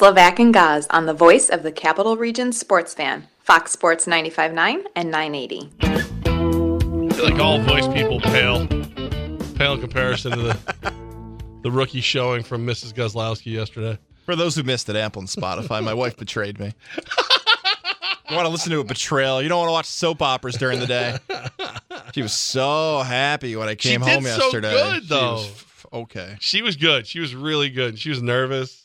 It's Levack and Gaz on the voice of the Capital Region sports fan, Fox Sports 95.9 and 980. I feel like all voice people pale, pale in comparison to the the rookie showing from Mrs. Guzlowski yesterday. For those who missed it, Apple and Spotify, my wife betrayed me. You want to listen to a betrayal. You don't want to watch soap operas during the day. She was so happy when I came did home so yesterday. good, She though. was f- okay. She was good. She was really good. She was nervous.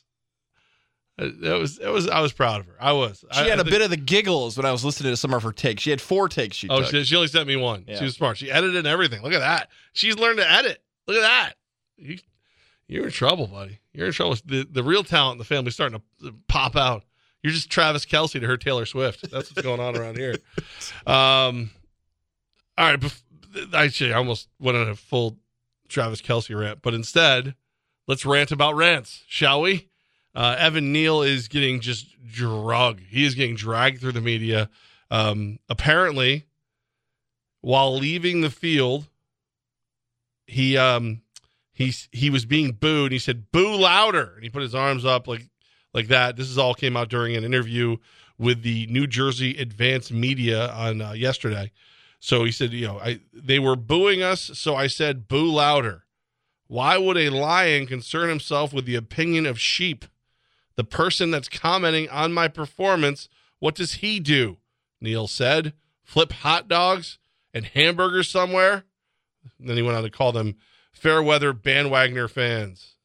Uh, That was that was I was proud of her. I was. She I, had I a think- bit of the giggles when I was listening to some of her takes. She had four takes she Oh, took. she, she only sent me one. Yeah. She was smart. She edited and everything. Look at that. She's learned to edit. Look at that. You, you're in trouble, buddy. You're in trouble. The the real talent in the family starting to pop out. You're just Travis Kelce to her Taylor Swift. That's what's going on around here. Um, all right. Bef- actually, I almost went on a full Travis Kelce rant, but instead, let's rant about rants, shall we? Uh, Evan Neal is getting just drugged. He is getting dragged through the media. Um, apparently, while leaving the field, he um he he was being booed. And he said, "Boo louder!" And he put his arms up like like that. This is all came out during an interview with the New Jersey Advanced Media on uh, yesterday. So he said, you know, I they were booing us, so I said, "Boo louder." Why would a lion concern himself with the opinion of sheep? The person that's commenting on my performance, what does he do? Neal said, flip hot dogs and hamburgers somewhere. And then he went on to call them Fairweather bandwagoner fans.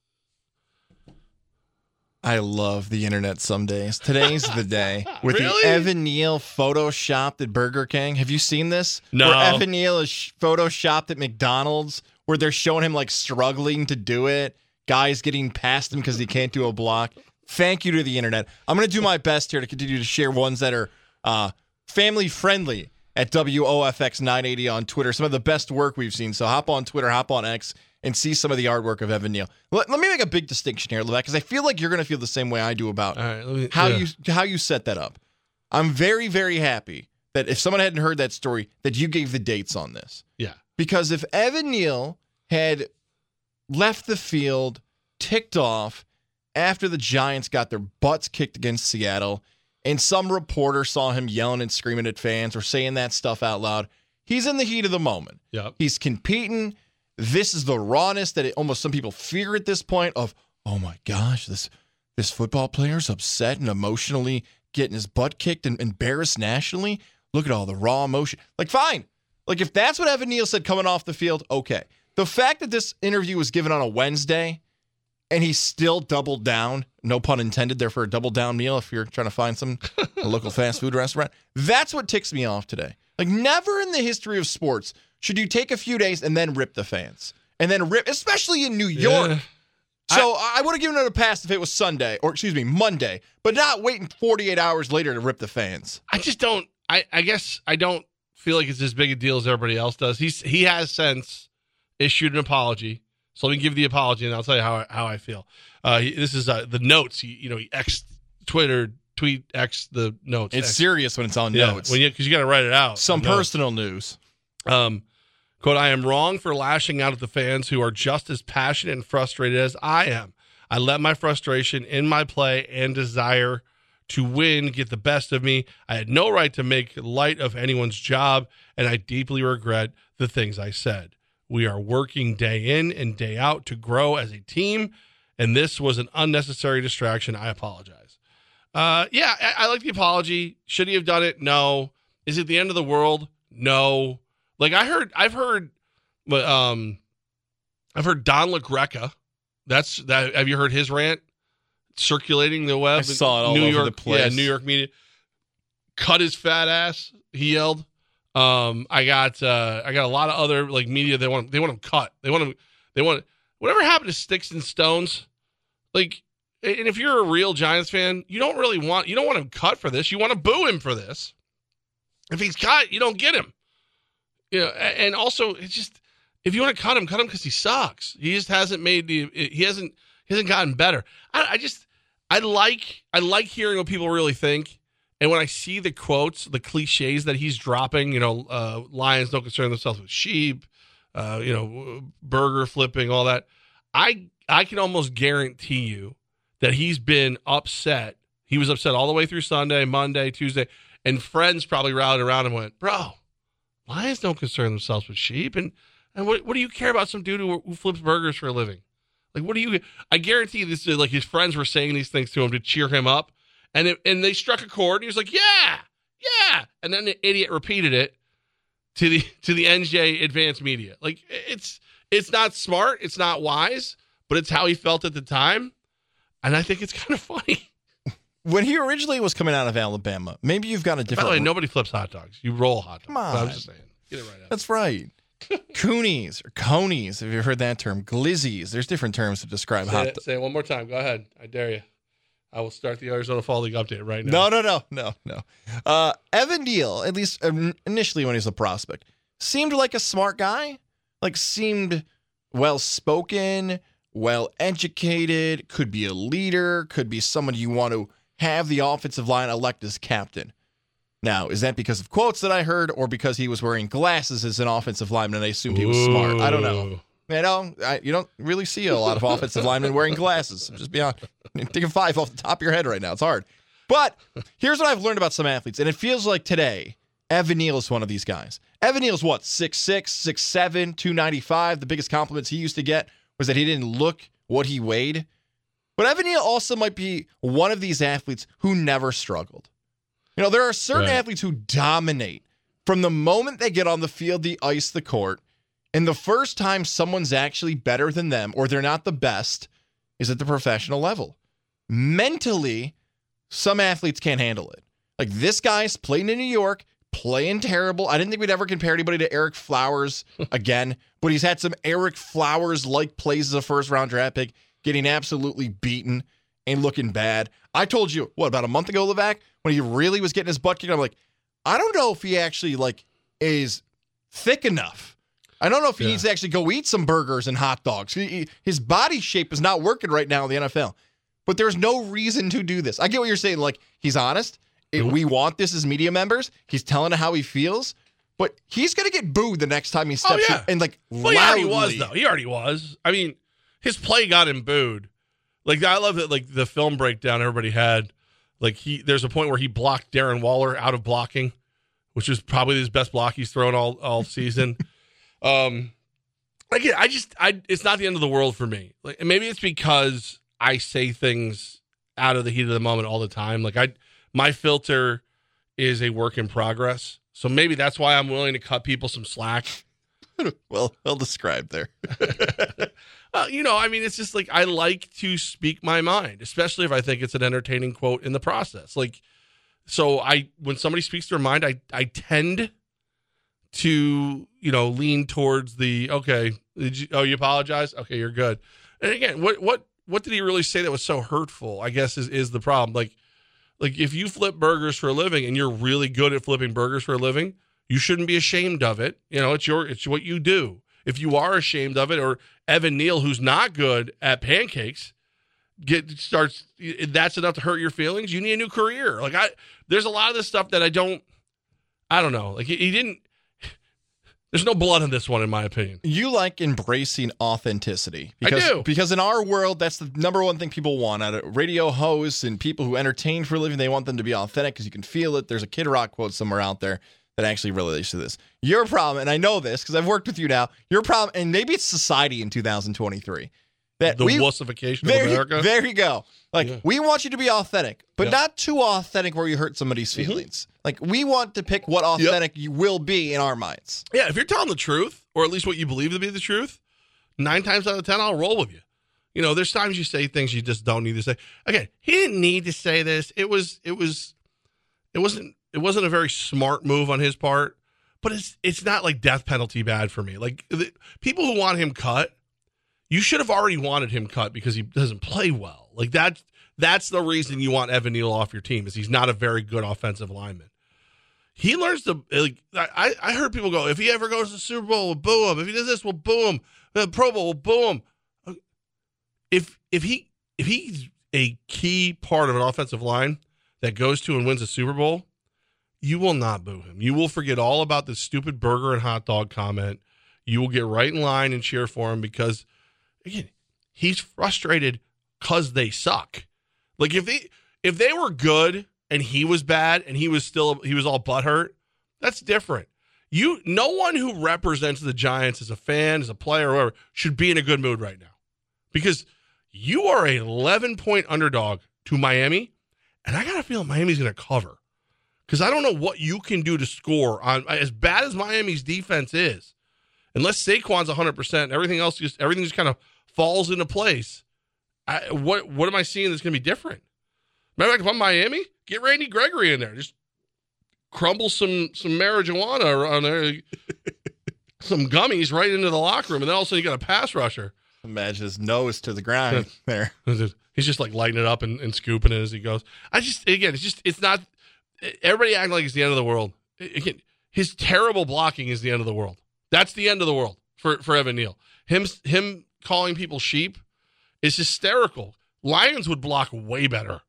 I love the internet some days. Today's the day. With Really? the Evan Neal photoshopped at Burger King. Have you seen this? No. Where Evan Neal is photoshopped at McDonald's, where they're showing him like struggling to do it. Guys getting past him because he can't do a block. Thank you to the internet. I'm going to do my best here to continue to share ones that are uh, family friendly at WOFX 980 on Twitter. Some of the best work we've seen. So hop on Twitter, hop on X, and see some of the artwork of Evan Neal. Let, let me make a big distinction here, Levesque, because I feel like you're going to feel the same way I do about right. Me, how yeah. you how you set that up. I'm very very happy that if someone hadn't heard that story, that you gave the dates on this. Yeah. Because if Evan Neal had left the field ticked off after the Giants got their butts kicked against Seattle, and some reporter saw him yelling and screaming at fans or saying that stuff out loud, he's in the heat of the moment. Yep. He's competing. This is the rawness that it, almost some people fear at this point of, oh my gosh, this this football player's upset and emotionally getting his butt kicked and embarrassed nationally. Look at all the raw emotion. Like, fine. Like, if that's what Evan Neal said coming off the field, okay. The fact that this interview was given on a Wednesday and he still doubled down, no pun intended there for a double down meal if you're trying to find some a local fast food restaurant. That's what ticks me off today. Like never in the history of sports should you take a few days and then rip the fans. And then rip especially in New York. Yeah. So I, would have given it a pass if it was Sunday or excuse me, Monday, but not waiting 48 hours later to rip the fans. I just don't. I, I guess I don't feel like it's as big a deal as everybody else does. He's he has since issued an apology. So let me give the apology, and I'll tell you how I, how I feel. Uh, he, this is uh, the notes. He, you know, he X Twitter tweet X the notes. It's X. serious when it's on yeah, notes. when you because you got to write it out. Some The notes. personal news. Um, quote, I am wrong for lashing out at the fans who are just as passionate and frustrated as I am. I let my frustration in my play and desire to win get the best of me. I had no right to make light of anyone's job, and I deeply regret the things I said. We are working day in and day out to grow as a team, and this was an unnecessary distraction. I apologize. Uh, yeah, I, I like the apology. Should he have done it? No. Is it the end of the world? No. Like I heard, I've heard, but um, I've heard Don LaGreca. That's that. Have you heard his rant circulating the web? I saw it all New over York, the place. Yeah, New York media. Cut his fat ass. He yelled. Um, I got uh, I got a lot of other like media. They want they want him cut. They want them. They want whatever happened to sticks and stones. Like, and if you're a real Giants fan, you don't really want you don't want him cut for this. You want to boo him for this. If he's cut, you don't get him. You know, and also it's just if you want to cut him, cut him because he sucks. He just hasn't made the he hasn't he hasn't gotten better. I, I just I like I like hearing what people really think. And when I see the quotes, the cliches that he's dropping, you know, uh, lions don't concern themselves with sheep, uh, you know, burger flipping, all that. I I can almost guarantee you that he's been upset. He was upset all the way through Sunday, Monday, Tuesday, and friends probably rallied around and went, Bro, lions don't concern themselves with sheep. And and what, what do you care about some dude who, who flips burgers for a living? Like, what do you? I guarantee this. Like his friends were saying these things to him to cheer him up, and it, and they struck a chord. He was like, "Yeah, yeah," and then the idiot repeated it to the to the NJ Advanced Media. Like it's it's not smart, it's not wise, but it's how he felt at the time, and I think it's kind of funny. When he originally was coming out of Alabama, maybe you've got a By different. the way, nobody flips hot dogs. You roll hot dogs. Come on. I'm just saying. Get it right out. That's right. Coonies or conies, have you heard that term? Glizzies. There's different terms to describe Say hot dogs. say it one more time. Go ahead. I dare you. I will start the Arizona Fall League update right now. No, no, no, no, no. Uh, Evan Neal, at least um, initially when he was a prospect, seemed like a smart guy. Like seemed well spoken, well educated, could be a leader, could be someone you want to have the offensive line elect as captain. Now, is that because of quotes that I heard, or because he was wearing glasses as an offensive lineman and I assumed he was smart? I don't know. You know, I, you don't really see a lot of offensive linemen wearing glasses. Just be honest. Think of five off the top of your head right now. It's hard. But here's what I've learned about some athletes, and it feels like today, Evan Neal is one of these guys. Evan Neal's what, 6'6, 6'7, 295. The biggest compliments he used to get was that he didn't look what he weighed. But Evan Neal also might be one of these athletes who never struggled. You know, there are certain Right. athletes who dominate from the moment they get on the field, the ice, the court. And the first time someone's actually better than them or they're not the best is at the professional level. Mentally, some athletes can't handle it. Like this guy's playing in New York, playing terrible. I didn't think we'd ever compare anybody to Ereck Flowers again, but he's had some Ereck Flowers like plays as a first round draft pick, getting absolutely beaten and looking bad. I told you, what, about a month ago, Levack, when he really was getting his butt kicked, I'm like, I don't know if he actually like is thick enough. I don't know if he Yeah. needs to actually go eat some burgers and hot dogs. He- he- his body shape is not working right now in the NFL. But there's no reason to do this. I get what you're saying. Like, he's honest. Mm-hmm. we want this as media members. He's telling how he feels. But he's going to get booed the next time he steps Oh, yeah. in. And, like, Well, he already was though. He already was. I mean, his play got him booed. Like I love that. Like the film breakdown everybody had. Like he, there's a point where he blocked Darren Waller out of blocking, which is probably his best block he's thrown all all season. um, like I just, I, it's not the end of the world for me. Like maybe it's because I say things out of the heat of the moment all the time. Like I, my filter is a work in progress. So maybe that's why I'm willing to cut people some slack. Well, well described there. Uh, you know, I mean, it's just like I like to speak my mind, especially if I think it's an entertaining quote in the process. Like, so I, when somebody speaks their mind, I, I tend to, you know, lean towards the okay. You, oh, you apologize? Okay, you're good. And again, what, what, what did he really say that was so hurtful? I guess is is the problem. Like, like if you flip burgers for a living and you're really good at flipping burgers for a living, you shouldn't be ashamed of it. You know, it's your, it's what you do. If you are ashamed of it, or Evan Neal, who's not good at pancakes, get starts that's enough to hurt your feelings. You need a new career. Like I, there's a lot of this stuff that I don't, I don't know. Like he, he didn't. There's no blood in this one, in my opinion. You like embracing authenticity. I do. Because in our world, that's the number one thing people want out of radio hosts and people who entertain for a living. They want them to be authentic because you can feel it. There's a Kid Rock quote somewhere out there that actually relates to this. Your problem, and I know this because I've worked with you now, your problem, and maybe it's society in 2023. That The we, wussification of there, America. You, there you go. Like Yeah. we want you to be authentic, but Yeah. not too authentic where you hurt somebody's Mhm. feelings. Like we want to pick what authentic you will be in our minds. Yeah, if you're telling the truth, or at least what you believe to be the truth, nine times out of ten, I'll roll with you. You know, there's times you say things you just don't need to say. Again, he didn't need to say this. It was, it was, it wasn't, it wasn't a very smart move on his part. But it's, it's not like death penalty bad for me. Like the, people who want him cut, you should have already wanted him cut because he doesn't play well. Like that, that's the reason you want Evan Neal off your team is he's not a very good offensive lineman. He learns to like I, I heard people go if he ever goes to the super bowl we'll boo him. If he does this we'll boo him. The pro bowl we'll boo him. Uh, if if he if he's a key part of an offensive line that goes to and wins a super bowl you will not boo him. You will forget all about the stupid burger and hot dog comment. You will get right in line and cheer for him because again he's frustrated because they suck. Like if they if they were good and he was bad and he was still he was all butthurt, that's different. You no one who represents the Giants as a fan, as a player, or whatever, should be in a good mood right now. Because you are a 11 point underdog to Miami, and I got a feeling Miami's gonna cover. Because I don't know what you can do to score on as bad as Miami's defense is. Unless Saquon's 100%, everything else just everything just kind of falls into place. I, what what am I seeing that's going to be different? Matter of fact, if I'm Miami, get Randy Gregory in there. Just crumble some some marijuana on there, some gummies right into the locker room, and then all of a sudden you got a pass rusher. Imagine his nose to the ground there. He's just like lighting it up and, and scooping it as he goes. I just again, it's just it's not. Everybody acting like it's the end of the world. Again, his terrible blocking is the end of the world. That's the end of the world for for Evan Neal. Him him calling people sheep is hysterical. Lions would block way better.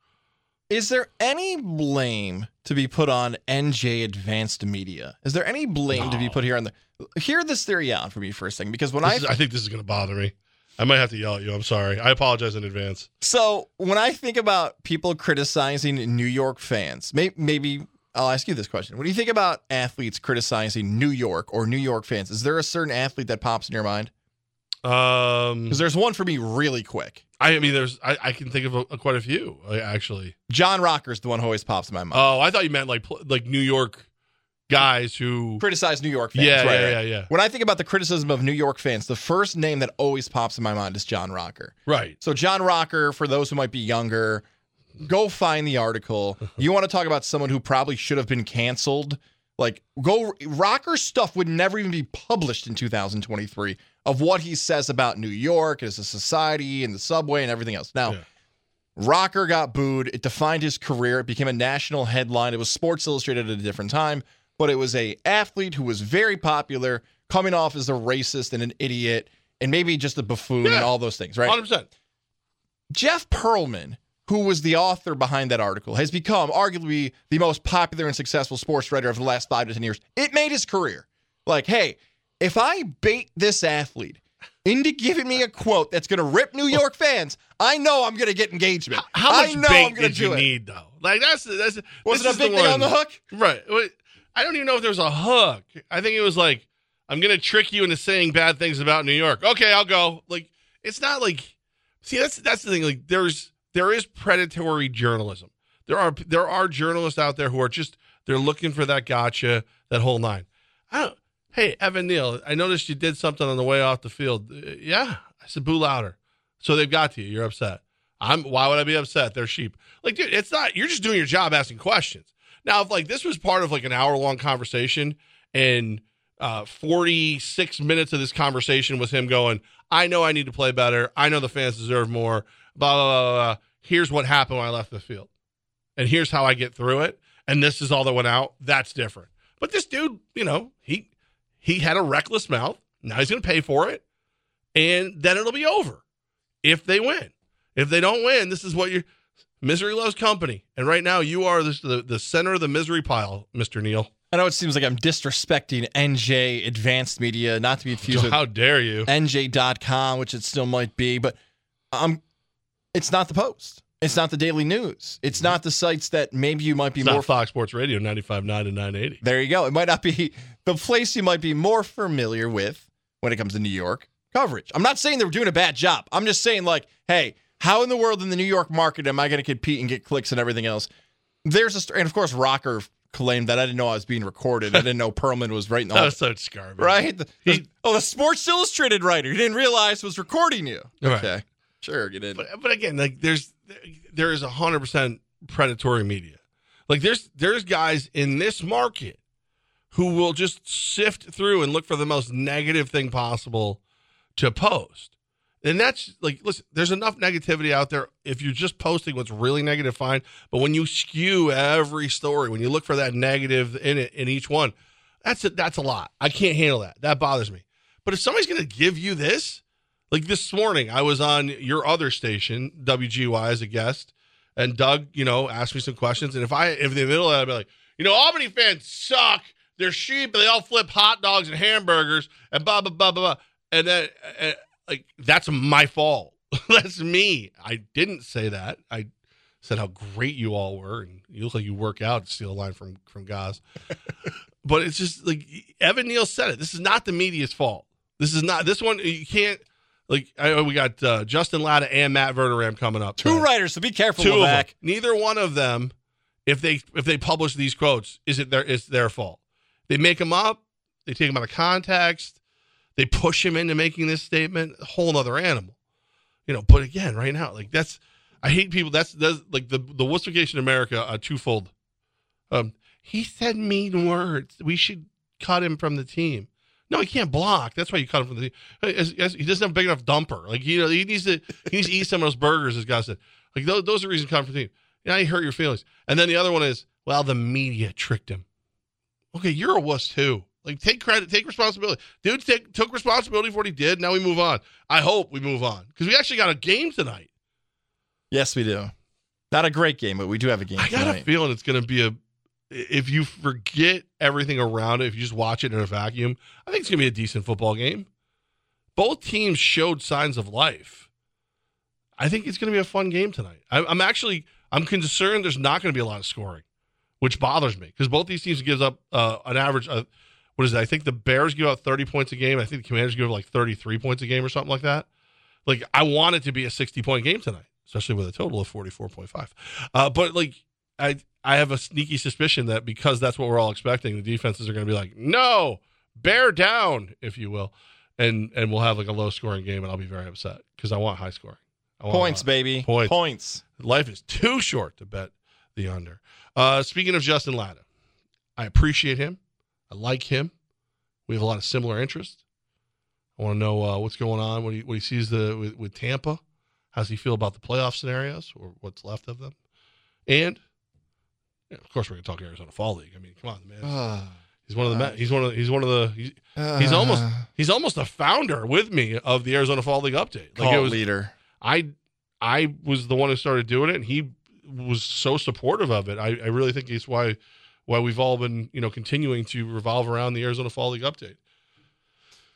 Is there any blame to be put on NJ Advanced Media? Is there any blame No. to be put here on the? Hear this theory out for me for a second, because when This I is- I think this is going to bother me. I might have to yell at you. I'm sorry. I apologize in advance. so when I think about people criticizing New York fans, may, maybe I'll ask you this question: What do you think about athletes criticizing New York or New York fans, is there a certain athlete that pops in your mind? Um, Because there's one for me really quick. I mean, there's I, I can think of a, quite a few uh, actually. John Rocker's the one who always pops in my mind. Oh, I thought you meant like like New York guys who. Criticize New York fans. Yeah, right, yeah, right. yeah, yeah. When I think about the criticism of New York fans, the first name that always pops in my mind is John Rocker. Right. So, John Rocker, for those who might be younger, go find the article. You want to talk about someone who probably should have been canceled? Like, go. rocker stuff would never even be published in 2023 of what he says about New York as a society and the subway and everything else. Now, Yeah. Rocker got booed. It defined his career. It became a national headline. It was Sports Illustrated at a different time, but it was a athlete who was very popular, coming off as a racist and an idiot, and maybe just a buffoon and all those things, right? Hundred percent. Jeff Pearlman, who was the author behind that article, has become arguably the most popular and successful sports writer of the last five to 10 years. It made his career. Like, hey, if I bait this athlete into giving me a quote that's going to rip New York fans, I know I'm going to get engagement. How much I know bait I'm going did to you do it. need though? Like that's that's Was it a big thing one. on the hook? Right. I don't even know if there was a hook. I think it was like, I'm going to trick you into saying bad things about New York. Okay, I'll go. Like, it's not like, see, that's that's the thing. Like, there's there is predatory journalism. There are there are journalists out there who are just they're looking for that gotcha, that whole nine. I don't. Hey, Evan Neal, I noticed you did something on the way off the field. Uh, yeah, I said boo louder. So they've got to you. You're upset. I'm. Why would I be upset? They're sheep. Like, dude, it's not. You're just doing your job asking questions. Now, if like this was part of like an hour long conversation and uh, 46 minutes of this conversation was him going, I know I need to play better. I know the fans deserve more. Blah, blah, blah, blah, blah. Here's what happened when I left the field. And here's how I get through it. And this is all that went out. That's different. But this dude, you know, he he had a reckless mouth. Now he's going to pay for it. And then it'll be over if they win. If they don't win, this is what you're. Misery loves company. And right now, you are the, the, the center of the misery pile, Mr. Neal. I know it seems like I'm disrespecting NJ Advanced Media, not to be confused How dare you? NJ.com, which it still might be, but um, it's not the Post. It's not the Daily News. It's not the sites that maybe you might be It's more Fox Sports Radio 95.9 and 980. There you go. It might not be the place you might be more familiar with when it comes to New York coverage. I'm not saying they're doing a bad job. I'm just saying, like, hey, how in the world in the New York market am I going to compete and get clicks and everything else? There's a, and of course, Rocker claimed that I didn't know I was being recorded. I didn't know Pearlman was writing the That was such garbage. right. The- the- He- oh, the Sports Illustrated writer. You didn't realize was recording you. Right. Okay, sure, you did. But, but again, like there's there is hundred percent predatory media. Like there's there's guys in this market who will just sift through and look for the most negative thing possible to post. And that's like, listen, there's enough negativity out there. If you're just posting what's really negative, fine. But when you skew every story, when you look for that negative in it in each one, that's a, that's a lot. I can't handle that. That bothers me. But if somebody's going to give you this, like this morning, I was on your other station, WGY, as a guest, and Doug, you know, asked me some questions. And if I, if in the middle of that, I'd be like, you know, Albany fans suck. They're sheep. And they all flip hot dogs and hamburgers and blah blah blah blah blah. And then, uh, like, that's my fault. That's me. I didn't say that. I said how great you all were, and you look like you work out. Steal a line from from Gaz, but it's just like Evan Neal said it. This is not the media's fault. This is not this one. You can't like. I, we got uh, Justin Lada and Matt Verderame coming up. Two writers, so be careful, Two of them. Neither one of them, if they if they publish these quotes, is it their it's their fault. They make them up. They take them out of context. They push him into making this statement. A whole other animal, you know. But again, right now, like that's I hate people. That's that's like the the wussification of America uh, twofold. Um, he said mean words. We should cut him from the team. No, he can't block. That's why you cut him from the team. As- as- He doesn't have a big enough dumper. Like you know, he needs to he needs to eat some of those burgers. As God said, like those, those are reasons to cut him from the team. Yeah, he hurt your feelings. And then the other one is, well, the media tricked him. Okay, you're a wuss too. Like take credit, take responsibility. Dude take, took responsibility for what he did. Now we move on. I hope we move on because we actually got a game tonight. Yes, we do. Not a great game, but we do have a game I got a feeling it's going to be a. If you forget everything around it, if you just watch it in a vacuum, I think it's going to be a decent football game. Both teams showed signs of life. I think it's going to be a fun game tonight. I, I'm actually I'm concerned there's not going to be a lot of scoring, which bothers me because both these teams gives up uh, an average. Uh, what is it? I think the Bears give out 30 points a game. I think the Commanders give like 33 points a game or something like that. Like I want it to be a 60 point game tonight, especially with a total of 44.5. Uh, but like I I have a sneaky suspicion that because that's what we're all expecting, the defenses are going to be like, no, bear down, if you will, and and we'll have like a low scoring game, and I'll be very upset because I want high scoring. I want Points, baby. Points. Points. Life is too short to bet the under. Uh, speaking of Justin Lada, I appreciate him. I like him. We have a lot of similar interests. I want to know uh, what's going on. What he what he sees the with, with Tampa. How's he feel about the playoff scenarios or what's left of them? And yeah, of course, we're going to talk Arizona Fall League. I mean, come on, man. He's one of the. ma- He's one of. The, he's one of the. He's, he's almost. He's almost a founder with me of the Arizona Fall League update. Like it was. leader. I I was the one who started doing it, and he was so supportive of it. I, I really think it's why why we've all been you know continuing to revolve around the Arizona Fall League update.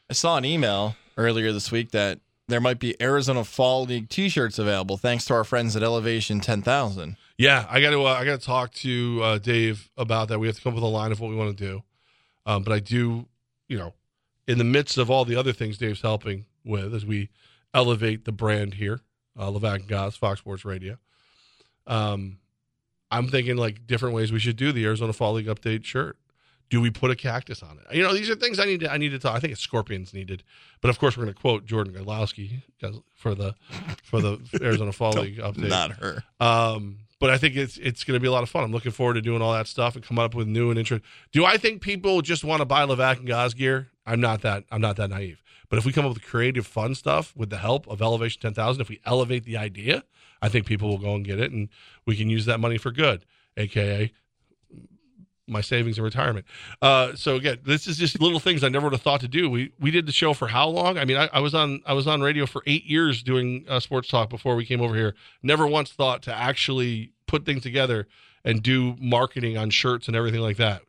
I saw an email earlier this week that there might be Arizona Fall League T-shirts available thanks to our friends at Elevation 10,000. Yeah, I got to uh, I got to talk to uh, Dave about that. We have to come up with a line of what we want to do, um, but I do you know in the midst of all the other things Dave's helping with as we elevate the brand here, uh, Levack and Gaz, Fox Sports Radio. Um, I'm thinking like different ways we should do the Arizona Fall League update shirt. Do we put a cactus on it? You know, these are things I need to I need to talk. I think it's scorpions needed, but of course we're going to quote Jordan Godlowski for the for the Arizona Fall League update. Not her. Um, but I think it's it's going to be a lot of fun. I'm looking forward to doing all that stuff and coming up with new and interesting. Do I think people just want to buy Levack and Gaz gear? I'm not that I'm not that naive. But if we come up with creative, fun stuff with the help of Elevation 10,000, if we elevate the idea, I think people will go and get it, and we can use that money for good, aka my savings and retirement. Uh, so again, this is just little things I never would have thought to do. We we did the show for how long? I mean, I, I was on I was on radio for eight years doing uh, sports talk before we came over here. Never once thought to actually put things together and do marketing on shirts and everything like that.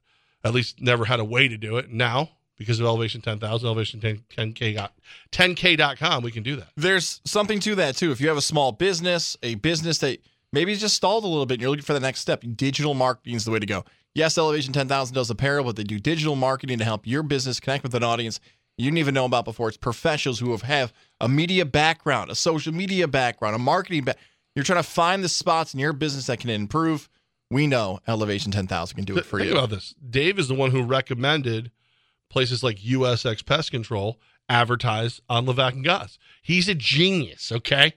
At least never had a way to do it. Now, because of Elevation 10,000, Elevation 10, 10K, got- 10K.com, we can do that. There's something to that too. If you have a small business, a business that maybe just stalled a little bit and you're looking for the next step, digital marketing is the way to go. Yes, Elevation 10,000 does apparel, but they do digital marketing to help your business connect with an audience you didn't even know about before. It's professionals who have, have a media background, a social media background, a marketing background. You're trying to find the spots in your business that can improve. We know Elevation 10,000 can do it for Think you. about this. Dave is the one who recommended places like USX Pest Control advertise on Levack and Gaz. He's a genius, okay?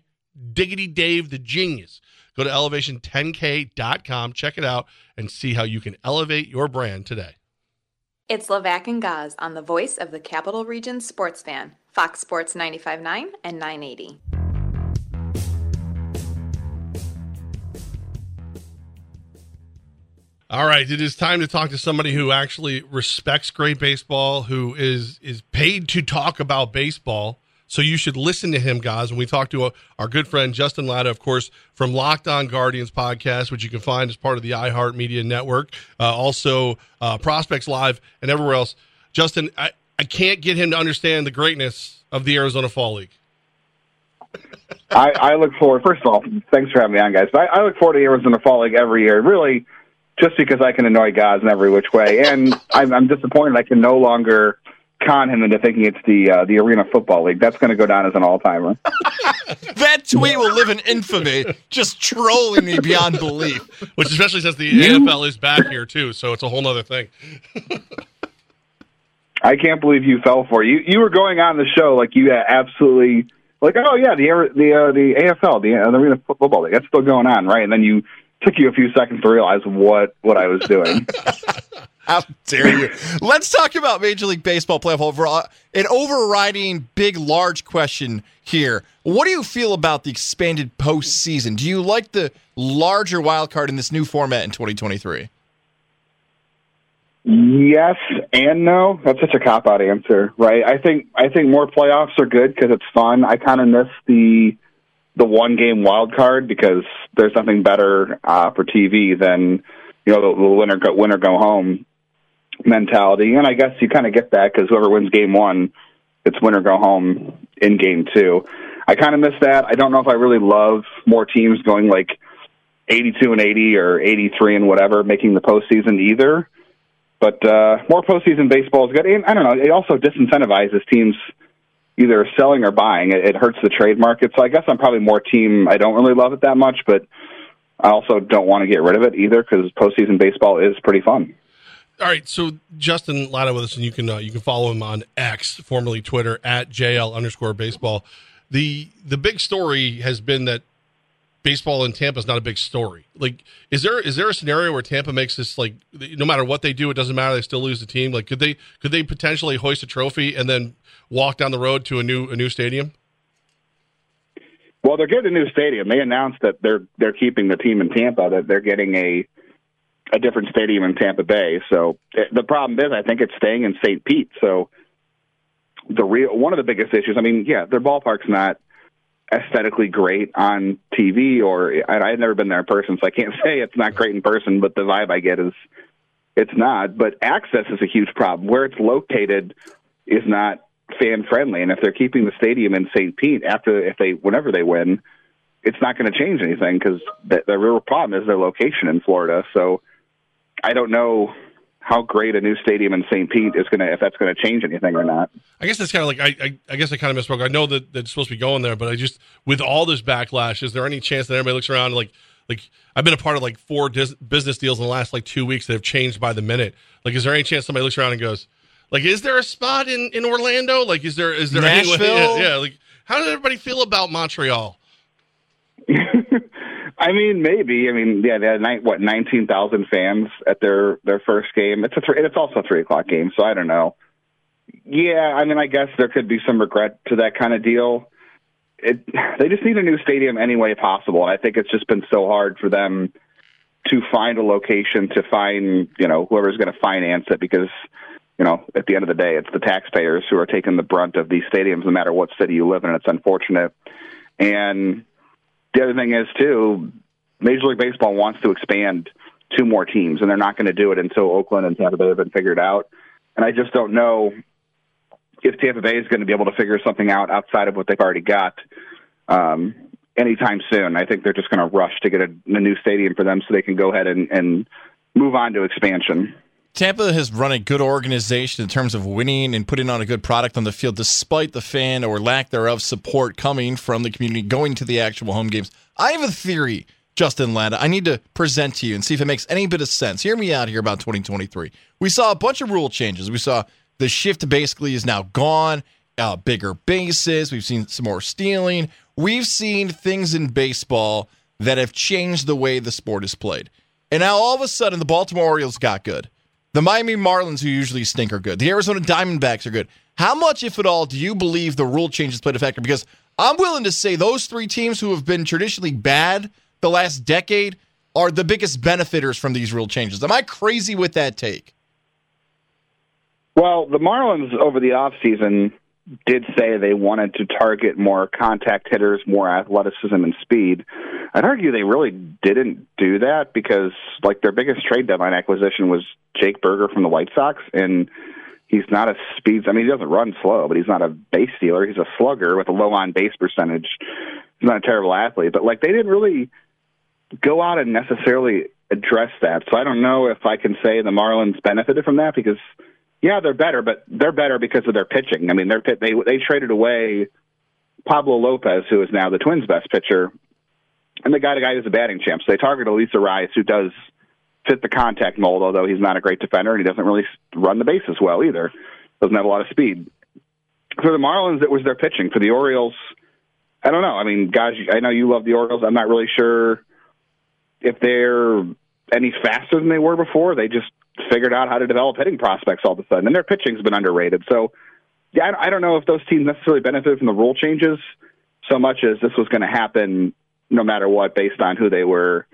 Diggity Dave, the genius. Go to elevation10k.com, check it out, and see how you can elevate your brand today. It's Levack and Gaz on the voice of the Capital Region sports fan, Fox Sports 95.9 and 980. All right, it is time to talk to somebody who actually respects great baseball, who is is paid to talk about baseball. So you should listen to him, guys. When we talk to uh, our good friend Justin Lada, of course, from Locked On Guardians podcast, which you can find as part of the iHeart Media Network, uh, also uh, Prospects Live and everywhere else. Justin, I, I can't get him to understand the greatness of the Arizona Fall League. I, I look forward. First of all, thanks for having me on, guys. I, I look forward to Arizona Fall League every year. Really, just because I can annoy guys in every which way, and I'm, I'm disappointed I can no longer con him into thinking it's the uh, the Arena Football League. That's going to go down as an all timer. that tweet will live in infamy, just trolling me beyond belief. Which, especially since the you? NFL is back here too, so it's a whole other thing. I can't believe you fell for it. You you were going on the show like you absolutely like oh yeah the the uh, the AFL the, uh, the Arena Football League that's still going on right, and then you took you a few seconds to realize what what I was doing. How dare you? Let's talk about Major League Baseball playoff overall. An overriding, big, large question here. What do you feel about the expanded postseason? Do you like the larger wild card in this new format in 2023? Yes and no. That's such a cop out answer, right? I think I think more playoffs are good because it's fun. I kind of miss the the one game wild card because there's nothing better uh, for TV than you know the, the winner go winner go home mentality. And I guess you kind of get that because whoever wins game one, it's winner go home in game two. I kind of miss that. I don't know if I really love more teams going like 82 and 80 or 83 and whatever, making the postseason either. But uh, more postseason baseball is good. And I don't know. It also disincentivizes teams either selling or buying. It, it hurts the trade market. So I guess I'm probably more team. I don't really love it that much, but I also don't want to get rid of it either because postseason baseball is pretty fun. All right, so Justin Lada with us, and you can uh, you can follow him on X, formerly Twitter, at JL underscore baseball. The the big story has been that baseball in Tampa is not a big story. Like, is there is there a scenario where Tampa makes this like no matter what they do, it doesn't matter, they still lose the team? Like, could they could they potentially hoist a trophy and then walk down the road to a new a new stadium? Well, they're getting a new stadium. They announced that they're they're keeping the team in Tampa. That they're getting a a different stadium in Tampa Bay. So eh, the problem is, I think it's staying in St. Pete. So the real one of the biggest issues. I mean, yeah, their ballpark's not aesthetically great on TV, or I've never been there in person, so I can't say it's not great in person. But the vibe I get is it's not. But access is a huge problem. Where it's located is not fan friendly, and if they're keeping the stadium in St. Pete after if they whenever they win, it's not going to change anything because the, the real problem is their location in Florida. So I don't know how great a new stadium in St. Pete is going to, if that's going to change anything or not. I guess that's kind of like, I, I, I guess I kind of misspoke. I know that, that's supposed to be going there, but I just, with all this backlash, is there any chance that everybody looks around like, like I've been a part of like four dis- business deals in the last like two weeks that have changed by the minute. Like, is there any chance somebody looks around and goes, like, is there a spot in, in Orlando? Like, is there, is there Nashville? Any, yeah, yeah, like, how does everybody feel about Montreal? I mean, maybe. I mean, yeah, they had what nineteen thousand fans at their their first game. It's a three, it's also a three o'clock game, so I don't know. Yeah, I mean, I guess there could be some regret to that kind of deal. It they just need a new stadium any way possible, I think it's just been so hard for them to find a location to find you know whoever's going to finance it because you know at the end of the day it's the taxpayers who are taking the brunt of these stadiums no matter what city you live in. It's unfortunate, and the other thing is too, Major League Baseball wants to expand two more teams, and they're not going to do it until Oakland and Tampa Bay have been figured out. And I just don't know if Tampa Bay is going to be able to figure something out outside of what they've already got um, anytime soon. I think they're just going to rush to get a, a new stadium for them so they can go ahead and, and move on to expansion. Tampa has run a good organization in terms of winning and putting on a good product on the field, despite the fan or lack thereof support coming from the community going to the actual home games. I have a theory, Justin Landa. I need to present to you and see if it makes any bit of sense. Hear me out here about 2023. We saw a bunch of rule changes. We saw the shift basically is now gone, uh, bigger bases. We've seen some more stealing. We've seen things in baseball that have changed the way the sport is played. And now all of a sudden, the Baltimore Orioles got good. The Miami Marlins, who usually stink, are good. The Arizona Diamondbacks are good. How much, if at all, do you believe the rule changes played a factor? Because I'm willing to say those three teams who have been traditionally bad the last decade are the biggest benefiters from these rule changes. Am I crazy with that take? Well, the Marlins over the offseason did say they wanted to target more contact hitters, more athleticism and speed. I'd argue they really didn't do that because like their biggest trade deadline acquisition was Jake Burger from the White Sox and He's not a speed. I mean, he doesn't run slow, but he's not a base stealer. He's a slugger with a low on base percentage. He's not a terrible athlete, but like they didn't really go out and necessarily address that. So I don't know if I can say the Marlins benefited from that because yeah, they're better, but they're better because of their pitching. I mean, they're they they traded away Pablo Lopez, who is now the Twins' best pitcher, and they got a guy who's a batting champ. So they target Luis Arraez, who does fit the contact mold, although he's not a great defender and he doesn't really run the bases well either. Doesn't have a lot of speed. For the Marlins, it was their pitching. For the Orioles, I don't know. I mean, guys, I know you love the Orioles. I'm not really sure if they're any faster than they were before. They just figured out how to develop hitting prospects all of a sudden, and their pitching's been underrated. So, yeah, I don't know if those teams necessarily benefited from the rule changes so much as this was going to happen no matter what, based on who they were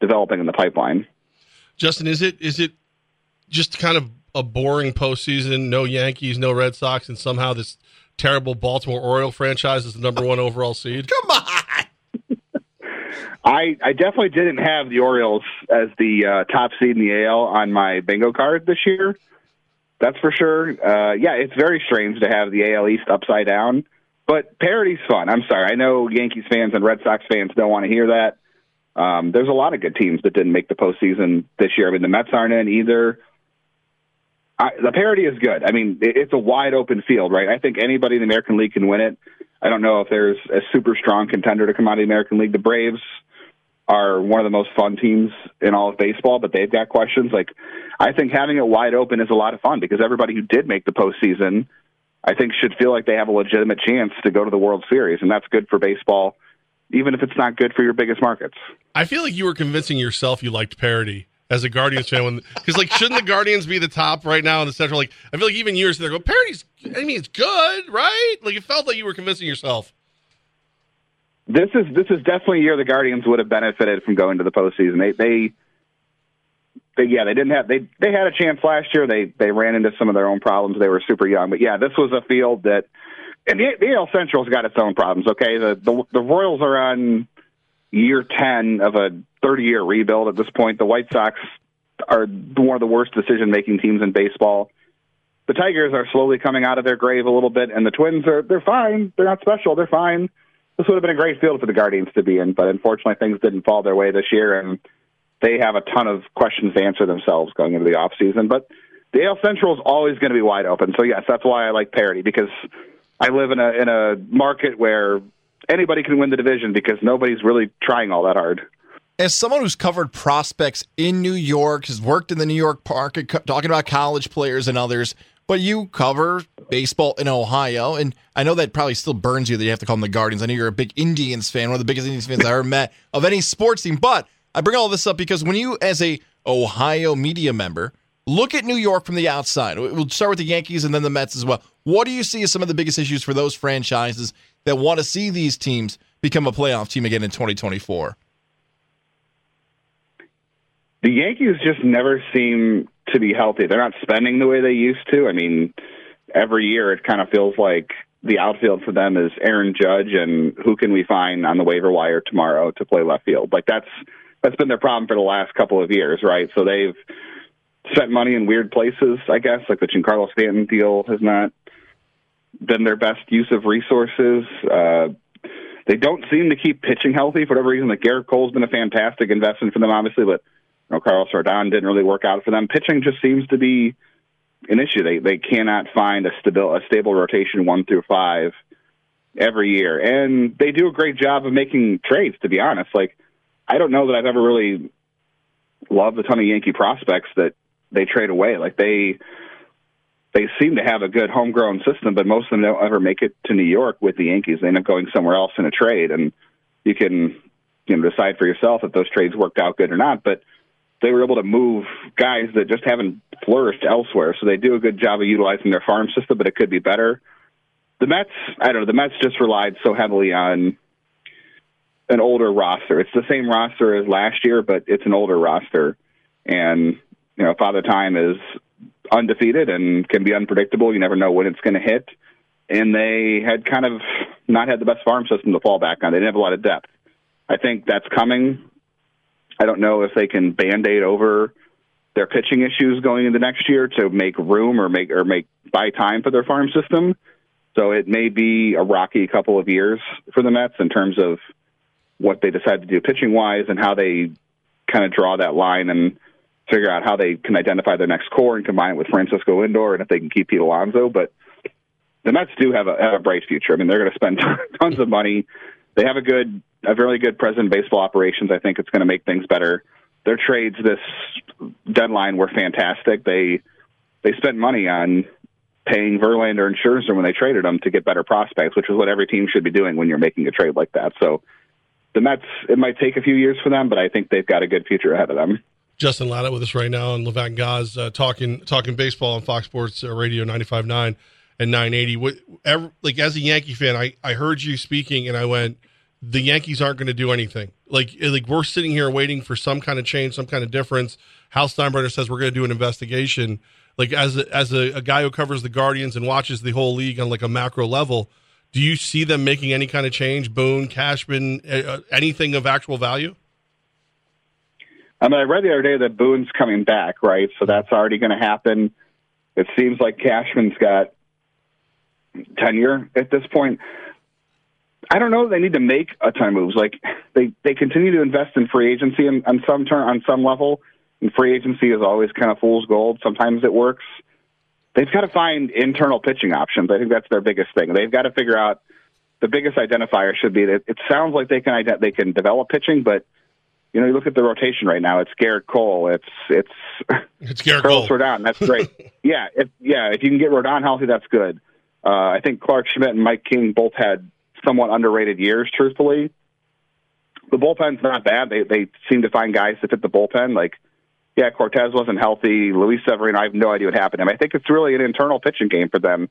developing in the pipeline. Justin, is it is it just kind of a boring postseason? No Yankees, no Red Sox, and somehow this terrible Baltimore Oriole franchise is the number one overall seed. Come on. I, I definitely didn't have the Orioles as the uh, top seed in the AL on my bingo card this year. That's for sure. Uh, yeah, it's very strange to have the AL East upside down, but parity's fun. I'm sorry. I know Yankees fans and Red Sox fans don't want to hear that. Um, there's a lot of good teams that didn't make the postseason this year. I mean, the Mets aren't in either. I, the parity is good. I mean, it, it's a wide open field, right? I think anybody in the American League can win it. I don't know if there's a super strong contender to come out of the American League. The Braves are one of the most fun teams in all of baseball, but they've got questions. Like, I think having it wide open is a lot of fun because everybody who did make the postseason, I think, should feel like they have a legitimate chance to go to the World Series, and that's good for baseball even if it's not good for your biggest markets. I feel like you were convincing yourself you liked parity as a Guardians fan, because like shouldn't the Guardians be the top right now in the Central? Like I feel like even years there go parity's. I mean, it's good, right? Like it felt like you were convincing yourself. This is this is definitely a year the Guardians would have benefited from going to the postseason. They they. They, yeah, they didn't have they they had a chance last year. They they ran into some of their own problems. They were super young, but yeah, this was a field that and the, the AL Central's got its own problems. Okay, the, the the Royals are on year ten of a thirty year rebuild at this point. The White Sox are one of the worst decision making teams in baseball. The Tigers are slowly coming out of their grave a little bit, and the Twins are they're fine. They're not special. They're fine. This would have been a great field for the Guardians to be in, but unfortunately things didn't fall their way this year, and they have a ton of questions to answer themselves going into the off season. But the AL Central is always going to be wide open. So yes, that's why I like parity because I live in a in a market where anybody can win the division because nobody's really trying all that hard. As someone who's covered prospects in New York, has worked in the New York market, uh, talking about college players and others, but you cover baseball in Ohio, and I know that probably still burns you that you have to call them the Guardians. I know you're a big Indians fan, one of the biggest Indians fans I ever met of any sports team. But I bring all this up because when you, as a Ohio media member, look at New York from the outside, we'll start with the Yankees and then the Mets as well. What do you see as some of the biggest issues for those franchises that want to see these teams become a playoff team again in 2024? The Yankees just never seem to be healthy. They're not spending the way they used to. I mean, every year it kind of feels like the outfield for them is Aaron Judge and who can we find on the waiver wire tomorrow to play left field. Like that's that's been their problem for the last couple of years, right? So they've spent money in weird places, I guess, like the Giancarlo Stanton deal has not been their best use of resources. Uh, they don't seem to keep pitching healthy for whatever reason. Like Gerrit Cole's been a fantastic investment for them, obviously, but you know, Carlos Rodon didn't really work out for them. Pitching just seems to be an issue. They they cannot find a stable a stable rotation one through five every year, and they do a great job of making trades. To be honest, like I don't know that I've ever really loved a ton of Yankee prospects that they trade away. Like they they seem to have a good homegrown system, but most of them don't ever make it to New York with the Yankees. They end up going somewhere else in a trade, and you can you know decide for yourself if those trades worked out good or not. But they were able to move guys that just haven't flourished elsewhere, so they do a good job of utilizing their farm system, but it could be better. The Mets, I don't know, the Mets just relied so heavily on an older roster. It's the same roster as last year, but it's an older roster, and you know, Father Time is undefeated and can be unpredictable. You never know when it's going to hit. And they had kind of not had the best farm system to fall back on. They didn't have a lot of depth. I think that's coming. I don't know if they can band aid over their pitching issues going into next year to make room or make or make buy time for their farm system. So it may be a rocky couple of years for the Mets in terms of what they decide to do pitching wise and how they kind of draw that line and figure out how they can identify their next core and combine it with Francisco Lindor and if they can keep Pete Alonso. But the Mets do have a, have a bright future. I mean, they're going to spend tons of money. They have a good, a really good president of baseball operations. I think it's going to make things better. Their trades this deadline were fantastic. They they spent money on paying Verlander and Scherzer when they traded them to get better prospects, which is what every team should be doing when you're making a trade like that. So the Mets, it might take a few years for them, but I think they've got a good future ahead of them. Justin Lada with us right now and Gaz, uh, talking talking baseball on Fox Sports uh, Radio 95.9 and 980. What, like as a Yankee fan, I, I heard you speaking and I went, the Yankees aren't going to do anything. Like like we're sitting here waiting for some kind of change, some kind of difference. Hal Steinbrenner says we're going to do an investigation. Like as a, as a, a guy who covers the Guardians and watches the whole league on like a macro level, do you see them making any kind of change? Boone, Cashman, uh, anything of actual value? I mean, I read the other day that Boone's coming back, right? So that's already going to happen. It seems like Cashman's got tenure at this point. I don't know. They need to make a ton of moves. Like they they continue to invest in free agency on, on some turn on some level. And free agency is always kind of fool's gold. Sometimes it works. They've got to find internal pitching options. I think that's their biggest thing. They've got to figure out the biggest identifier should be that it sounds like they can they can develop pitching, but you know, you look at the rotation right now. It's Gerrit Cole. It's it's it's Carlos Cole. Rodon. That's great. yeah, if yeah, if you can get Rodon healthy, that's good. Uh, I think Clarke Schmidt and Mike King both had somewhat underrated years. Truthfully, the bullpen's not bad. They they seem to find guys to fit the bullpen. Like, yeah, Cortes wasn't healthy. Luis Severino, I have no idea what happened to him. I think it's really an internal pitching game for them.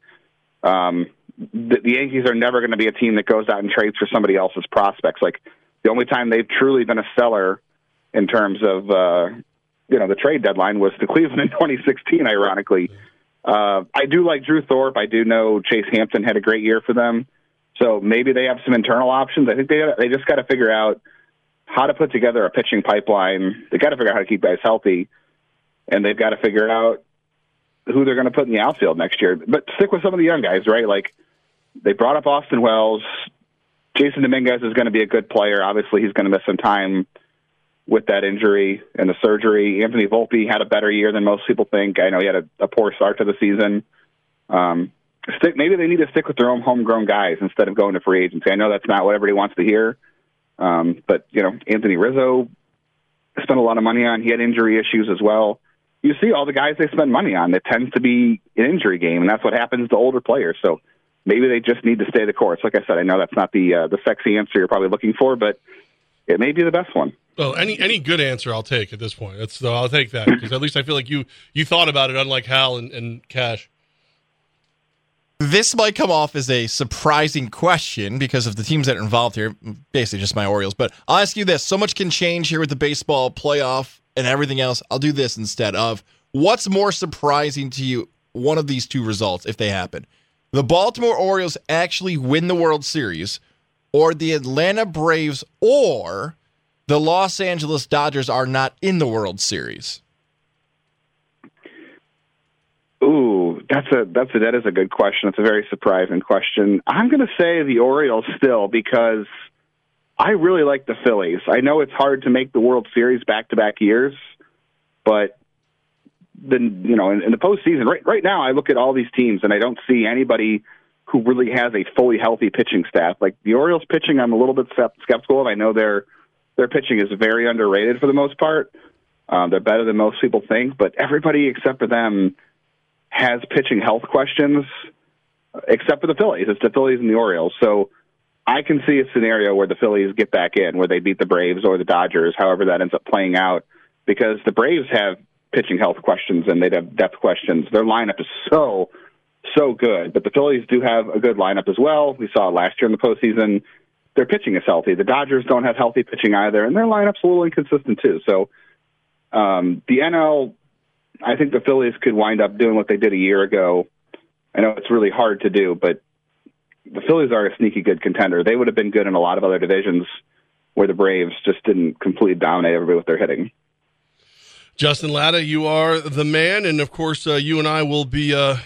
Um, the, the Yankees are never going to be a team that goes out and trades for somebody else's prospects. Like the only time they've truly been a seller in terms of uh, you know the trade deadline was to Cleveland in 2016. Ironically, uh, I do like Drew Thorpe. I do know Chase Hampton had a great year for them, so maybe they have some internal options. I think they they just got to figure out how to put together a pitching pipeline. They got to figure out how to keep guys healthy, and they've got to figure out who they're going to put in the outfield next year. But stick with some of the young guys, right? Like they brought up Austin Wells. Jasson Dominguez is going to be a good player. Obviously, he's going to miss some time with that injury and the surgery. Anthony Volpe had a better year than most people think. I know he had a, a poor start to the season. Um, stick, maybe they need to stick with their own homegrown guys instead of going to free agency. I know that's not what everybody wants to hear, um, but you know Anthony Rizzo spent a lot of money on. He had injury issues as well. You see all the guys they spend money on. It tends to be an injury game, and that's what happens to older players. So maybe they just need to stay the course. Like I said, I know that's not the uh, the sexy answer you're probably looking for, but it may be the best one. Well, any any good answer I'll take at this point. That's so I'll take that because at least I feel like you you thought about it, unlike Hal and, and Cash. This might come off as a surprising question because of the teams that are involved here, basically just my Orioles. But I'll ask you this: so much can change here with the baseball playoff and everything else. I'll do this instead of what's more surprising to you? One of these two results, if they happen, the Baltimore Orioles actually win the World Series, or the Atlanta Braves, or the Los Angeles Dodgers are not in the World Series? Ooh, that's a that's a that is a good question. It's a very surprising question. I'm going to say the Orioles still because I really like the Phillies. I know it's hard to make the World Series back to back years, but then you know in, in the postseason right right now I look at all these teams and I don't see anybody who really has a fully healthy pitching staff. Like the Orioles pitching, I'm a little bit skeptical. I know their their pitching is very underrated for the most part. Um, they're better than most people think, but everybody except for them has pitching health questions, except for the Phillies. It's the Phillies and the Orioles. So I can see a scenario where the Phillies get back in, where they beat the Braves or the Dodgers, however that ends up playing out, because the Braves have pitching health questions and they'd have depth questions. Their lineup is so, so good. But the Phillies do have a good lineup as well. We saw last year in the postseason. Their pitching is healthy. The Dodgers don't have healthy pitching either, and their lineup's a little inconsistent too. So um, the NL I think the Phillies could wind up doing what they did a year ago. I know it's really hard to do, but the Phillies are a sneaky good contender. They would have been good in a lot of other divisions where the Braves just didn't completely dominate everybody with their hitting. Justin Lada, you are the man, and of course, uh, you and I will be uh,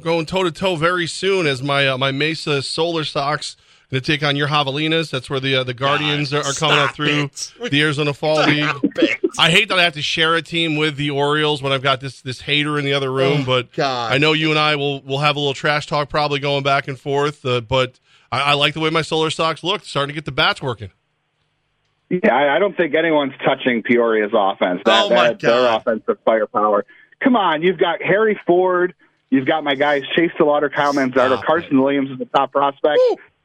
going toe to toe very soon as my uh, my Mesa Solar Sox going to take on your Javelinas. That's where the uh, the Guardians are, are coming up through it. the Arizona Fall League. I hate that I have to share a team with the Orioles when I've got this this hater in the other room, Oh, but God. I know you and I will will have a little trash talk probably going back and forth. Uh, but I, I like the way my Solar Sox look, starting to get the bats working. Yeah, I, I don't think anyone's touching Peoria's offense. That, Oh, my that- Their offensive firepower. Come on, you've got Harry Ford. You've got my guys Chase DeLauter, Kyle Manzardo, Stop Carson Williams is the top prospect.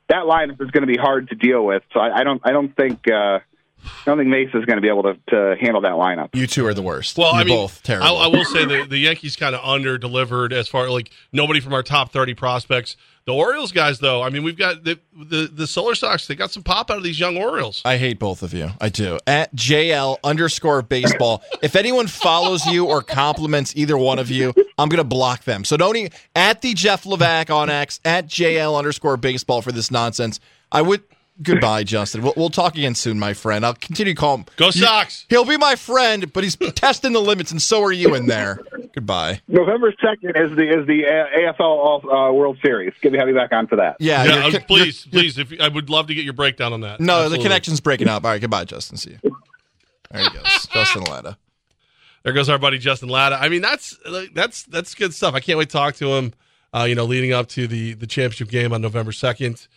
That lineup is going to be hard to deal with. So I, I don't, I don't think, uh, I don't think Mesa is going to be able to, to handle that lineup. You two are the worst. Well, You're I mean, both terrible. I, I will say the the Yankees kind of under delivered as far like nobody from our top thirty prospects. The Orioles guys, though, I mean, we've got the the, the Solar Sox. They got some pop out of these young Orioles. I hate both of you. I do. At JL underscore baseball. if anyone follows you or compliments either one of you, I'm going to block them. So don't even, at the Jeff Levack on X, at JL underscore baseball for this nonsense. I would, goodbye, Justin. We'll, we'll talk again soon, my friend. I'll continue to call him. Go Sox! He'll be my friend, but he's testing the limits, and so are you in there. Goodbye. November second is the is the uh, AFL All, uh, World Series. Good to have you back on for that. Yeah, Yeah, you're- uh, you're- please, please. If I would love to get your breakdown on that. No, Absolutely. the connection's breaking up. All right, goodbye, Justin. See you. There he goes. Justin Lada. There goes our buddy Justin Lada. I mean, that's that's that's good stuff. I can't wait to talk to him. Uh, you know, leading up to the the championship game on November second.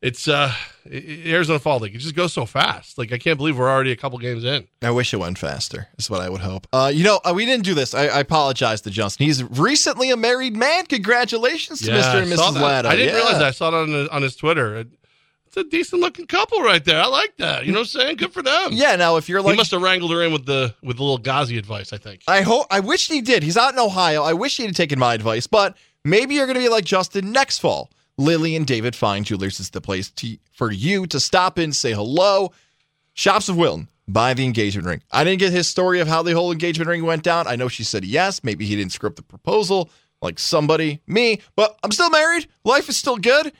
It's uh Arizona Fall League. It just goes so fast. Like I can't believe we're already a couple games in. I wish it went faster. Is what I would hope. Uh, you know, uh, we didn't do this. I, I apologize to Justin. He's recently a married man. Congratulations to Mr. and Mrs. Lada. I didn't Yeah. realize that. I saw it on his, on his Twitter. It- It's a decent looking couple right there. I like that. You know what I'm saying? Good for them. Yeah. Now, if you're like, he must have wrangled her in with the with the little Ghazi advice. I think. I hope, I wish he did. He's out in Ohio. I wish he had taken my advice, but maybe you're going to be like Justin next fall. Lily and David Fine Jewelers is the place to, for you to stop in, say hello. Shops of Wilton, buy the engagement ring. I didn't get his story of how the whole engagement ring went down. I know she said yes. Maybe he didn't script the proposal like somebody, me, but I'm still married. Life is still good.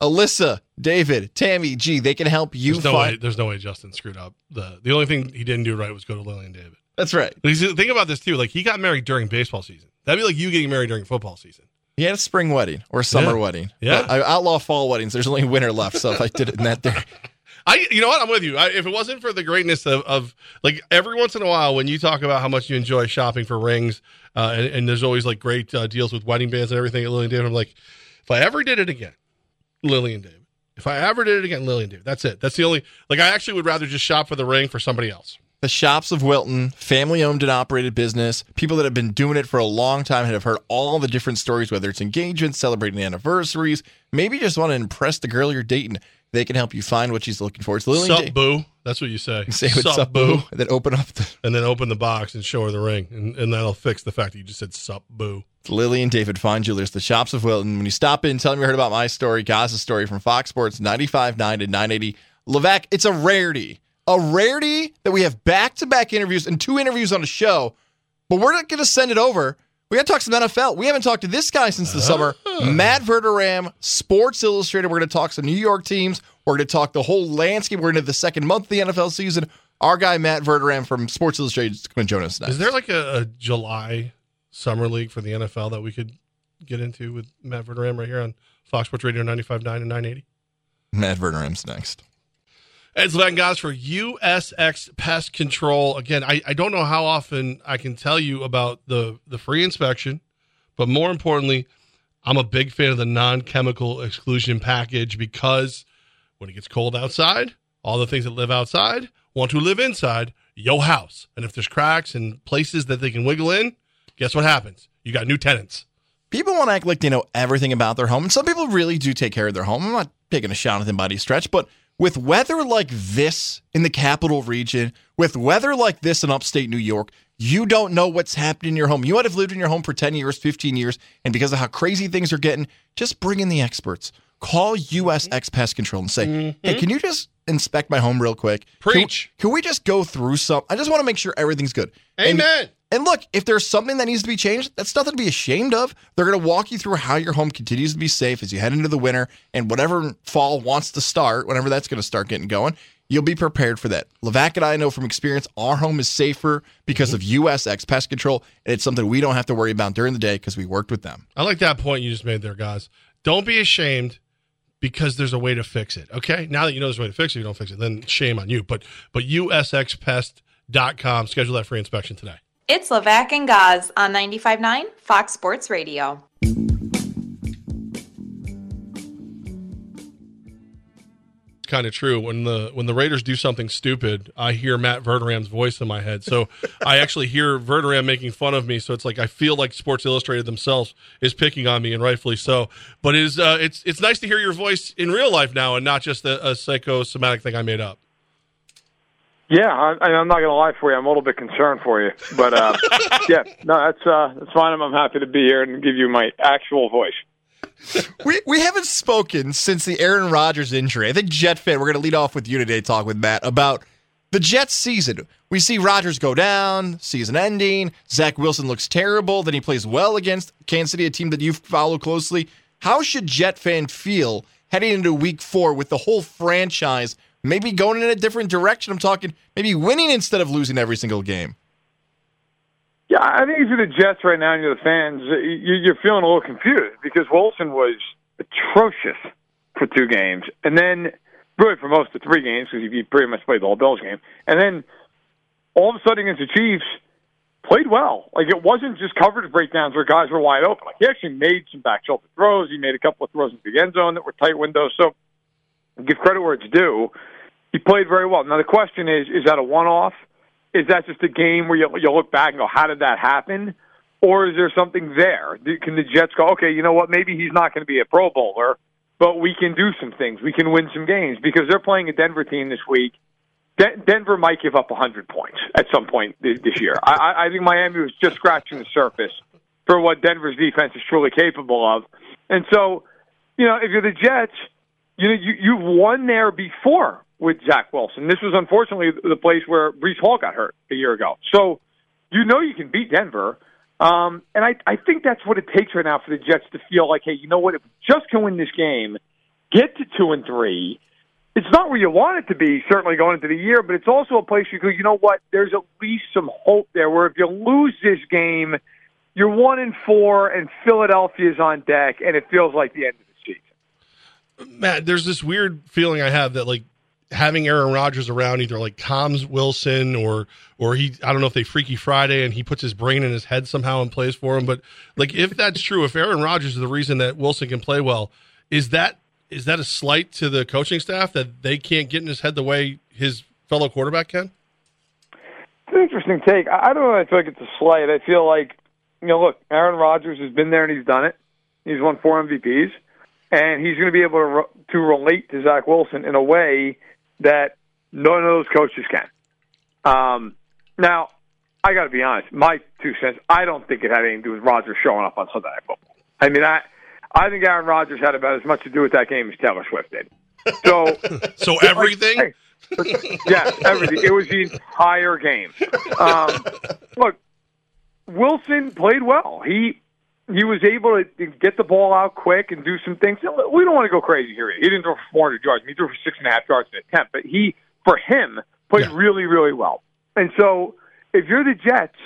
Alyssa, David, Tammy, G, they can help you There's no way. There's no way Justin screwed up. the The only thing he didn't do right was go to Lily and David. That's right. Think about this too. Like he got married during baseball season. That'd be like you getting married during football season. He had a spring wedding or a summer Yeah. wedding. Yeah. But I outlaw fall weddings. There's only winter left. So if I did it in that there. I, you know what? I'm with you. I, if it wasn't for the greatness of, of, like every once in a while, when you talk about how much you enjoy shopping for rings, uh, and, and there's always like great uh, deals with wedding bands and everything at Lily and David, I'm like, if I ever did it again, Lillian David. If I ever did it again, Lillian David. That's it. That's the only. Like, I actually would rather just shop for the ring for somebody else. The Shops of Wilton, family owned and operated business, people that have been doing it for a long time and have heard all the different stories, whether it's engagements, celebrating anniversaries, maybe you just want to impress the girl you're dating. They can help you find what she's looking for. It's Lily and Sup, boo. That's what you say. Say what's up, boo. And then open up the And then open the box and show her the ring, and, and that'll fix the fact that you just said sup, boo. Lily and David Fine Jewelers, the shops of Wilton. When you stop in, tell them you heard about my story, Gaza's story from Fox Sports 95.9 to 980. Levack, it's a rarity. A rarity that we have back to back interviews and two interviews on a show, but we're not going to send it over. We got to talk some NFL. We haven't talked to this guy since the summer. Ah. Matt Verderame, Sports Illustrated. We're going to talk some New York teams. We're going to talk the whole landscape. We're into the second month of the NFL season. Our guy, Matt Verderame from Sports Illustrated, is going to join us next. Is there like a, a July summer league for the NFL that we could get into with Matt Verderame right here on Fox Sports Radio 95.9 and 980? Matt Verderame's next. It's Levan guys for USX Pest Control. Again, I, I don't know how often I can tell you about the, the free inspection, but more importantly, I'm a big fan of the non chemical exclusion package because when it gets cold outside, all the things that live outside want to live inside your house. And if there's cracks and places that they can wiggle in, guess what happens? You got new tenants. People want to act like they know everything about their home, and some people really do take care of their home. I'm not taking a shot at them by any stretch, but with weather like this in the capital region, with weather like this in upstate New York, you don't know what's happening in your home. You might have lived in your home for 10 years, 15 years, and because of how crazy things are getting, just bring in the experts. Call USX mm-hmm. Pest Control and say, hey, mm-hmm. can you just inspect my home real quick? Can- Preach. Can, we just go through some? I just want to make sure everything's good. Amen. and look, if there's something that needs to be changed, that's nothing to be ashamed of. They're going to walk you through how your home continues to be safe as you head into the winter and whatever fall wants to start, whenever that's going to start getting going. you'll be prepared for that. Levac and I know from experience our home is safer because mm-hmm. of USX Pest Control, and it's something we don't have to worry about during the day because we worked with them. I like that point you just made there, guys. Don't be ashamed because there's a way to fix it. Okay. Now that you know there's a way to fix it, you don't fix it, then shame on you. But but usxpest.com, schedule that free inspection today. It's Levac and Gaz on 95.9 Fox Sports Radio. It's kind of true. When the when the Raiders do something stupid, I hear Matt Verderame's voice in my head. So I actually hear Verderame making fun of me. So it's like I feel like Sports Illustrated themselves is picking on me, and rightfully so. But it is uh, it's it's nice to hear your voice in real life now, and not just a, a psychosomatic thing I made up. Yeah, I, I'm not going to lie for you. I'm a little bit concerned for you, but uh, yeah, no, that's uh, that's fine. I'm, I'm happy to be here and give you my actual voice. We we haven't spoken since the Aaron Rodgers injury. I think Jet fan. We're going to lead off with you today. Talk with Matt about the Jets season. We see Rodgers go down, season ending. Zach Wilson looks terrible. Then he plays well against Kansas City, a team that you follow closely. How should Jet fan feel heading into Week Four with the whole franchise maybe going in a different direction? I'm talking maybe winning instead of losing every single game. Yeah, I think if you're the Jets right now and you're the fans, you're feeling a little confused because Wilson was atrocious for two games, and then really for most of three games because he pretty much played the whole Bills game, and then all of a sudden against the Chiefs played well. Like it wasn't just coverage breakdowns where guys were wide open. Like he actually made some back shoulder throws. He made a couple of throws in the end zone that were tight windows. So give credit where it's due. He played very well. Now the question is: Is that a one-off? Is that just a game where you you look back and go, "How did that happen?" Or is there something there? Can the Jets go, "Okay, you know what? Maybe he's not going to be a Pro Bowler, but we can do some things. We can win some games because they're playing a Denver team this week." De- Denver might give up 100 points at some point this year. I, I think Miami was just scratching the surface for what Denver's defense is truly capable of. And so, you know, if you're the Jets, you know, you, you've won there before with Zach Wilson. This was unfortunately the place where Breece Hall got hurt a year ago. So you know you can beat Denver. Um, and I, I think that's what it takes right now for the Jets to feel like, hey, you know what? If we just can win this game, get to two and three, it's not where you want it to be, certainly going into the year, but it's also a place you go, you know what? There's at least some hope there where if you lose this game, you're one and four, and Philadelphia's on deck, and it feels like the end of the season. Matt, there's this weird feeling I have that like having Aaron Rodgers around either like calms Wilson or or he I don't know if they Freaky Friday and he puts his brain in his head somehow and plays for him. But like if that's true, if Aaron Rodgers is the reason that Wilson can play well, is that is that a slight to the coaching staff that they can't get in his head the way his fellow quarterback can? It's an interesting take. I don't know. I feel like it's a slight. I feel like you know, look, Aaron Rodgers has been there and he's done it. He's won four MVPs, and he's going to be able to re- to relate to Zach Wilson in a way that none of those coaches can. Um, now, I got to be honest. My two cents. I don't think it had anything to do with Rodgers showing up on Sunday Night Football. I mean, I I think Aaron Rodgers had about as much to do with that game as Taylor Swift did. So, so everything. Like, hey, yeah, everything. It was the entire game. Um, look, Wilson played well. He he was able to get the ball out quick and do some things. We don't want to go crazy here. He didn't throw for 400 yards. He threw for six and a half yards in attempt, but he, for him, played yeah. really, really well. And so, if you're the Jets,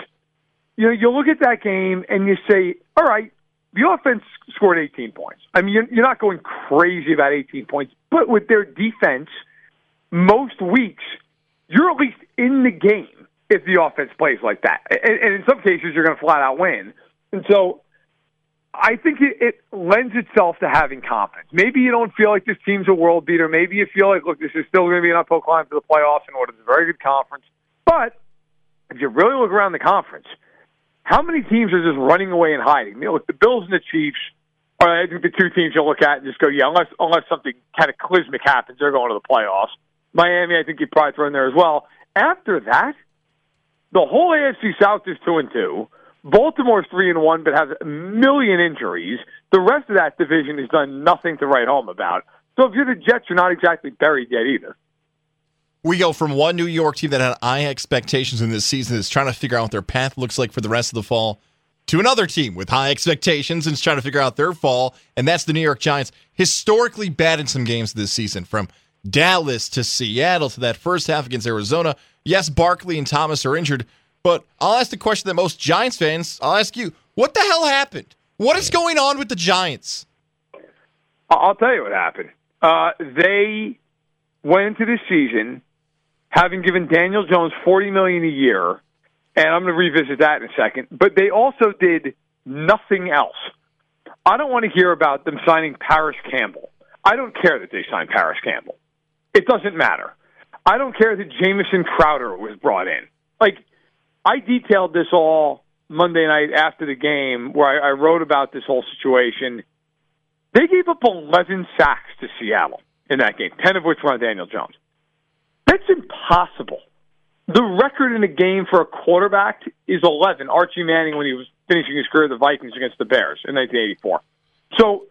you know you look at that game and you say, all right, the offense scored 18 points. I mean, you're, you're not going crazy about 18 points, but with their defense, most weeks you're at least in the game if the offense plays like that. And, and in some cases, you're going to flat out win. And so I think it, it lends itself to having confidence. Maybe you don't feel like this team's a world beater. Maybe you feel like, look, this is still going to be an uphill climb to the playoffs and what is a very good conference. But if you really look around the conference, how many teams are just running away and hiding? You know, look, the Bills and the Chiefs are, I think, the two teams you'll look at and just go, yeah, unless unless something cataclysmic happens, they're going to the playoffs. Miami, I think you'd probably throw in there as well. After that, the whole AFC South is two and two. Baltimore's three and one, but has a million injuries. The rest of that division has done nothing to write home about. So if you're the Jets, you're not exactly buried yet either. We go from one New York team that had high expectations in this season that's trying to figure out what their path looks like for the rest of the fall to another team with high expectations and is trying to figure out their fall, and that's the New York Giants. Historically bad in some games this season, from Dallas to Seattle to that first half against Arizona. Yes, Barkley and Thomas are injured, but I'll ask the question that most Giants fans, I'll ask you, what the hell happened? What is going on with the Giants? I'll tell you what happened. Uh, they went into this season having given Daniel Jones forty million a year, and I'm going to revisit that in a second. But they also did nothing else. I don't want to hear about them signing Parris Campbell. I don't care that they signed Parris Campbell. It doesn't matter. I don't care that Jamison Crowder was brought in. Like, I detailed this all Monday night after the game where I, I wrote about this whole situation. They gave up 11 sacks to Seattle in that game, 10 of which were on Daniel Jones. That's impossible. The record in a game for a quarterback is 11. Archie Manning, when he was finishing his career, the Vikings against the Bears in 1984. So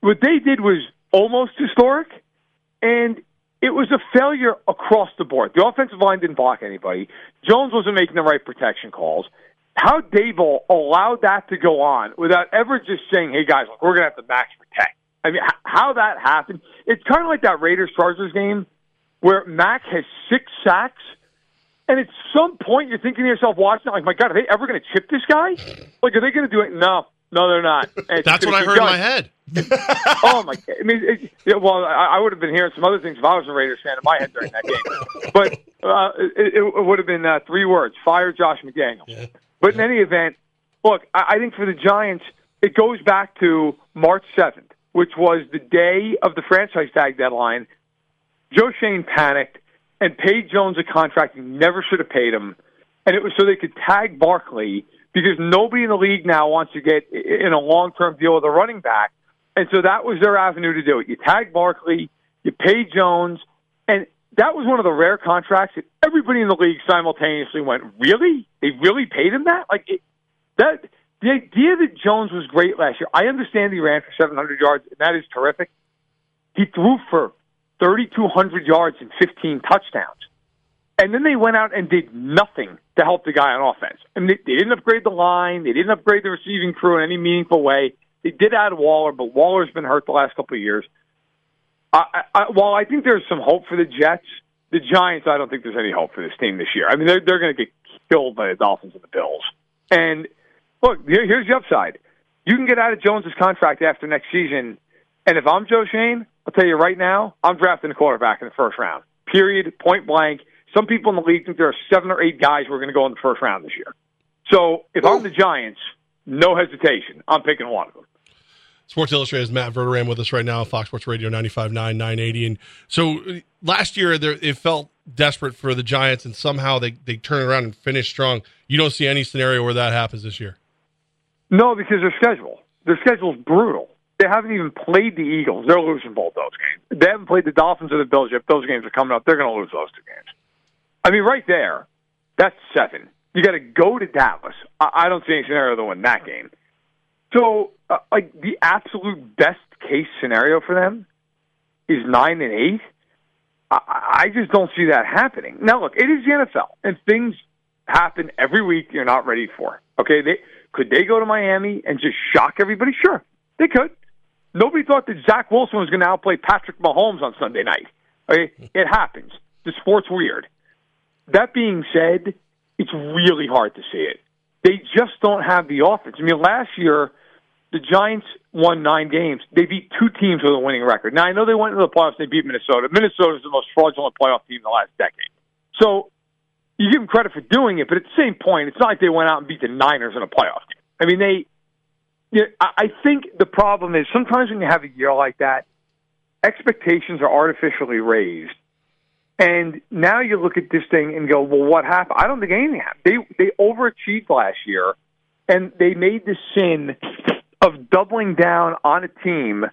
what they did was almost historic, and it was a failure across the board. The offensive line didn't block anybody. Jones wasn't making the right protection calls. How Daboll allowed that to go on without ever just saying, "Hey guys, look, we're going to have to max protect." I mean, how that happened? It's kind of like that Raiders Chargers game where Mack has six sacks, and at some point you're thinking to yourself, watching, like, "My God, are they ever going to chip this guy? Like, are they going to do it?" No, no, they're not. That's what I heard in my head. oh my! I mean, it, it, well, I, I, would have been hearing some other things if I was a Raiders fan in my head during that game. But uh, it, it, would have been uh, three words: fire Josh McDaniels. Yeah. But in any event, look, I, I think for the Giants, it goes back to March seventh, which was the day of the franchise tag deadline. Joe Schoen panicked and paid Jones a contract he never should have paid him, and it was so they could tag Barkley because nobody in the league now wants to get in a long term deal with a running back and so that was their avenue to do it. You tag Barkley, you pay Jones, and that was one of the rare contracts that everybody in the league simultaneously went, "Really? They really paid him that?" Like it, that. The idea that Jones was great last year, I understand he ran for 700 yards, and that is terrific. He threw for 3,200 yards and 15 touchdowns. And then they went out and did nothing to help the guy on offense. I mean, they, didn't upgrade the line. They didn't upgrade the receiving crew in any meaningful way. They did add Waller, but Waller's been hurt the last couple of years. I, I, while I think there's some hope for the Jets, the Giants, I don't think there's any hope for this team this year. I mean, they're they're going to get killed by the Dolphins and the Bills. And look, here, here's the upside: you can get out of Jones's contract after next season. And if I'm Joe Schoen, I'll tell you right now, I'm drafting a quarterback in the first round. Period. Point blank. Some people in the league think there are seven or eight guys who are going to go in the first round this year. So if I'm the Giants, no hesitation. I'm picking one of them. Sports Illustrated's Matt Verderame with us right now, Fox Sports Radio 95.9, 980. And so last year, there, it felt desperate for the Giants, and somehow they, they turn around and finish strong. You don't see any scenario where that happens this year? No, because their schedule. Their schedule is brutal. They haven't even played the Eagles. They're losing both those games. They haven't played the Dolphins or the Bills yet. Those games are coming up. They're going to lose those two games. I mean, right there, that's seven. You got to go to Dallas. I, I don't see any scenario to win that game. So, uh, like the absolute best case scenario for them is nine and eight. I, I just don't see that happening. Now, look, it is the NFL, and things happen every week. You're not ready for. Okay, they could they go to Miami and just shock everybody? Sure, they could. Nobody thought that Zach Wilson was going to outplay Patrick Mahomes on Sunday night. Okay, it happens. The sport's weird. That being said, it's really hard to see it. They just don't have the offense. I mean, last year the Giants won nine games. They beat two teams with a winning record. Now I know they went into the playoffs. And they beat Minnesota. Minnesota is the most fraudulent playoff team in the last decade. So you give them credit for doing it, but at the same point, it's not like they went out and beat the Niners in a playoff game. I mean, they. You know, I think the problem is sometimes when you have a year like that, expectations are artificially raised. And now you look at this thing and go, well, what happened? I don't think anything happened. They they overachieved last year, and they made the sin of doubling down on a team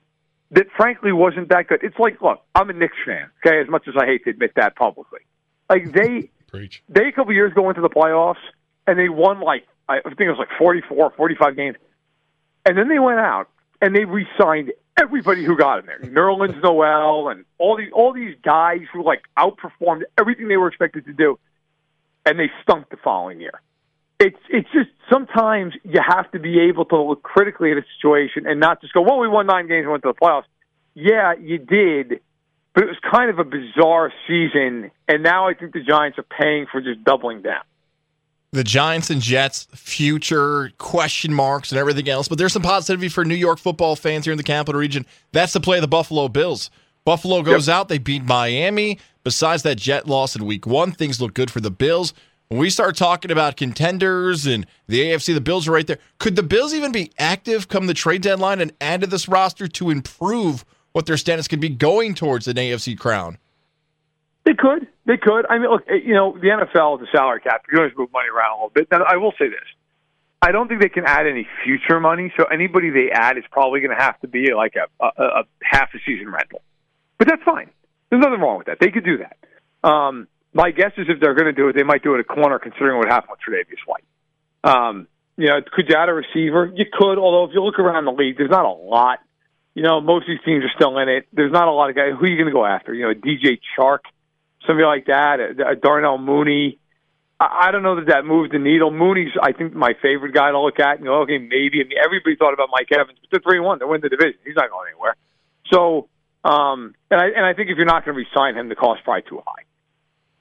that frankly wasn't that good. It's like, look, I'm a Knicks fan, okay, as much as I hate to admit that publicly. Like they Preach. they a couple years ago into the playoffs and they won like I think it was like 44, 45 games. And then they went out and they re-signed everybody who got in there. Nerlens Noel and all these all these guys who like outperformed everything they were expected to do. And they stunk the following year it's it's just sometimes you have to be able to look critically at a situation and not just go, well, we won nine games and went to the playoffs. Yeah, you did, but it was kind of a bizarre season. And now I think the Giants are paying for just doubling down. The Giants and Jets future question marks and everything else, but there's some positivity for New York football fans here in the capital region. That's the play of the Buffalo Bills. Buffalo goes yep. out, they beat Miami. Besides that Jet loss in week one, things look good for the Bills. When we start talking about contenders and the AFC, the Bills are right there. Could the Bills even be active come the trade deadline and add to this roster to improve what their status could be going towards an AFC crown? They could. They could. I mean, look, you know, the NFL, the salary cap, you always move money around a little bit. Now, I will say this. I don't think they can add any future money, so anybody they add is probably going to have to be like a, a, a half a season rental. But that's fine. There's nothing wrong with that. They could do that. Um, my guess is if they're going to do it, they might do it at corner, considering what happened with Tre'Davious White. Um, you know, could you add a receiver? You could, although if you look around the league, there's not a lot. You know, most of these teams are still in it. There's not a lot of guys. Who are you going to go after? You know, DJ Chark, somebody like that, uh, Darnell Mooney. I, don't know that that moved the needle. Mooney's, I think, my favorite guy to look at. You know, okay, maybe. I mean, everybody thought about Mike Evans, but they're three one. They win the division. He's not going anywhere. So, um, and I and I think if you're not going to resign him, the cost's probably too high.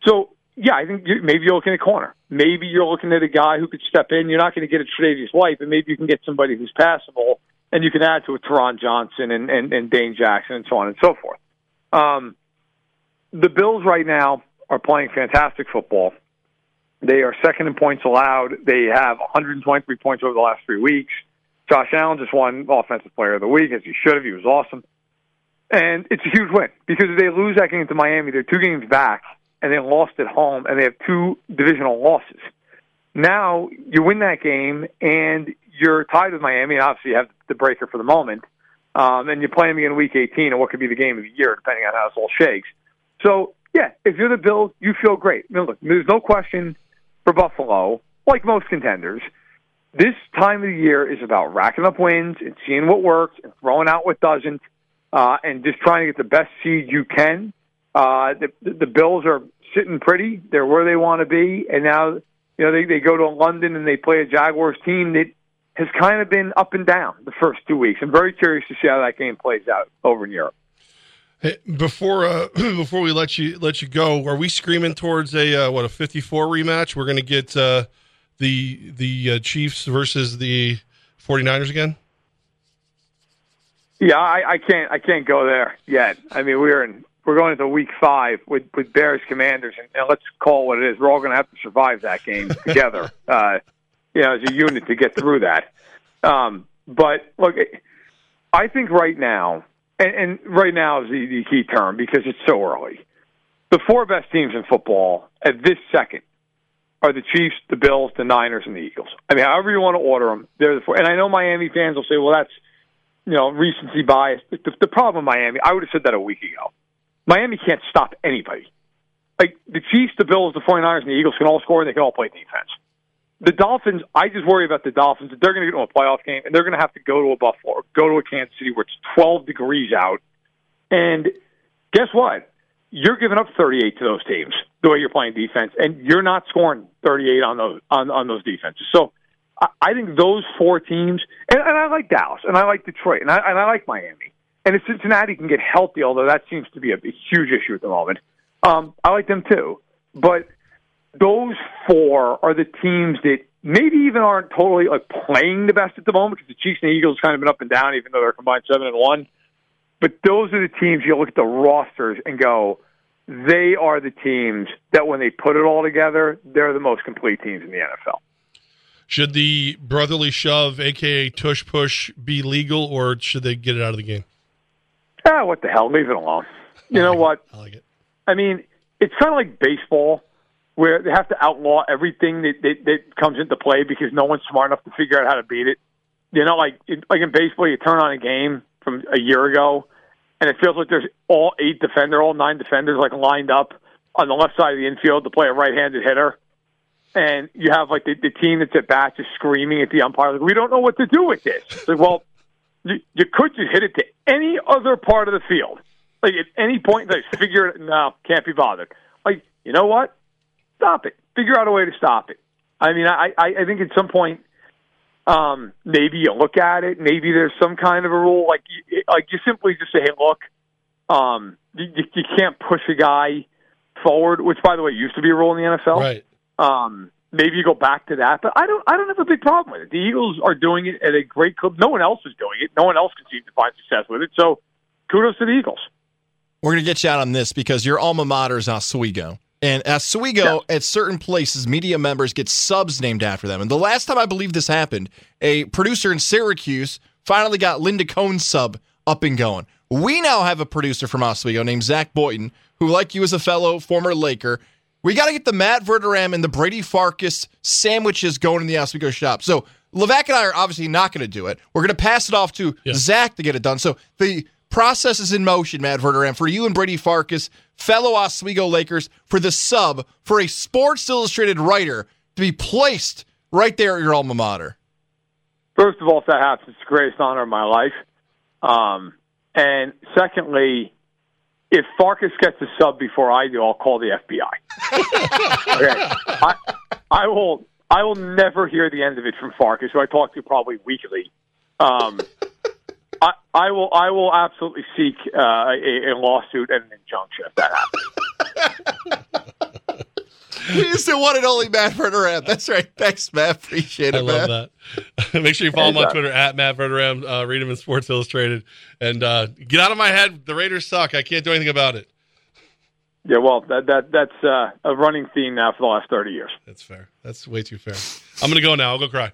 So yeah, I think you, maybe you're looking at corner. Maybe you're looking at a guy who could step in. You're not going to get a Tre'Davious White, but maybe you can get somebody who's passable, and you can add to a Taron Johnson and, and, and Dane Jackson and so on and so forth. Um, the Bills right now are playing fantastic football. They are second in points allowed. They have 123 points over the last three weeks. Josh Allen just won Offensive Player of the Week, as he should have. He was awesome. And it's a huge win because if they lose that game to Miami, they're two games back and they lost at home, and they have two divisional losses. Now you win that game, and you're tied with Miami. And obviously, you have the breaker for the moment, um, and you play them again Week 18, and what could be the game of the year, depending on how this all shakes. So, yeah, if you're the Bills, you feel great. I mean, look, there's no question for Buffalo, like most contenders. This time of the year is about racking up wins and seeing what works and throwing out what doesn't, uh, and just trying to get the best seed you can uh, the, the Bills are sitting pretty. They're where they want to be, and now you know they they go to London and they play a Jaguars team that has kind of been up and down the first two weeks. I'm very curious to see how that game plays out over in Europe. Before uh, before we let you let you go, are we screaming towards a uh, what a 54 rematch? We're going to get uh, the the uh, Chiefs versus the 49ers again. Yeah, I, I can't I can't go there yet. I mean, we're in we're going into week five with with Bears Commanders, and, and let's call it what it is. We're all going to have to survive that game together, uh, you know, as a unit to get through that. Um, but look, I think right now, and, and right now is the, the key term because it's so early. The four best teams in football at this second are the Chiefs, the Bills, the Niners, and the Eagles. I mean, however you want to order them, they're the four. And I know Miami fans will say, "Well, that's you know recency bias." The, the problem, Miami, I would have said that a week ago. Miami can't stop anybody. Like the Chiefs, the Bills, the 49ers, and the Eagles can all score and they can all play defense. The Dolphins, I just worry about the Dolphins that they're going to get to a playoff game and they're going to have to go to a Buffalo, go to a Kansas City where it's 12 degrees out. And guess what? You're giving up 38 to those teams the way you're playing defense, and you're not scoring 38 on those on, on those defenses. So I, I think those four teams, and, and I like Dallas, and I like Detroit, and I, and I like Miami. And if Cincinnati can get healthy, although that seems to be a, a huge issue at the moment, um, I like them too. But those four are the teams that maybe even aren't totally like playing the best at the moment because the Chiefs and the Eagles kind of been up and down, even though they're combined seven and one. But those are the teams you look at the rosters and go, they are the teams that when they put it all together, they're the most complete teams in the NFL. Should the brotherly shove, aka tush push, be legal, or should they get it out of the game? ah, what the hell? Leave it alone. You know what? I like it. I mean, it's kind of like baseball, where they have to outlaw everything that, that that comes into play because no one's smart enough to figure out how to beat it. You know, like like in baseball, you turn on a game from a year ago, and it feels like there's all eight defender, all nine defenders, like lined up on the left side of the infield to play a right-handed hitter, and you have like the, the team that's at bat just screaming at the umpire, like, "We don't know what to do with this." Like, well, you, you could just hit it to any other part of the field. Like at any point, like figure it. No, can't be bothered. Like you know what? Stop it. Figure out a way to stop it. I mean, I I, I think at some point, um, maybe you look at it. Maybe there's some kind of a rule. Like you, like you simply just say, hey, look, Um, you, you can't push a guy forward, which by the way used to be a rule in the NFL. Right. Um, maybe you go back to that, but I don't. I don't have a big problem with it. The Eagles are doing it at a great club. No one else is doing it. No one else can seem to find success with it. So, kudos to the Eagles. We're going to get you out on this because your alma mater is Oswego. And Oswego, at certain places, media members get subs named after them. And the last time I believe this happened, a producer in Syracuse finally got Linda Cohn's sub up and going. We now have a producer from Oswego named Zach Boyton, who, like you, is a fellow former Laker. We got to get the Matt Verderame and the Brady Farkas sandwiches going in the Oswego shop. So Levack and I are obviously not going to do it. We're going to pass it off to Yeah. Zach to get it done. So the process is in motion, Matt Verderame, for you and Brady Farkas, fellow Oswego Lakers, for the sub for a Sports Illustrated writer to be placed right there at your alma mater. First of all, if that happens, it's the greatest honor of my life. Um, and secondly, if Farkas gets a sub before I do, I'll call the FBI. okay, I, I will. I will never hear the end of it from Farkas, who I talk to probably weekly. Um, I, I will. I will absolutely seek uh, a, a lawsuit and an injunction if that happens. He's the one and only Matt Verderame. That's right. Thanks, Matt. Appreciate it, I love man. that. Make sure you follow him on Twitter at Matt Verderame. Uh, read him in Sports Illustrated, and uh, get out of my head. The Raiders suck. I can't do anything about it. Yeah, well, that that that's uh, a running theme now for the last thirty years. That's fair. That's way too fair. I'm gonna go now. I'll go cry.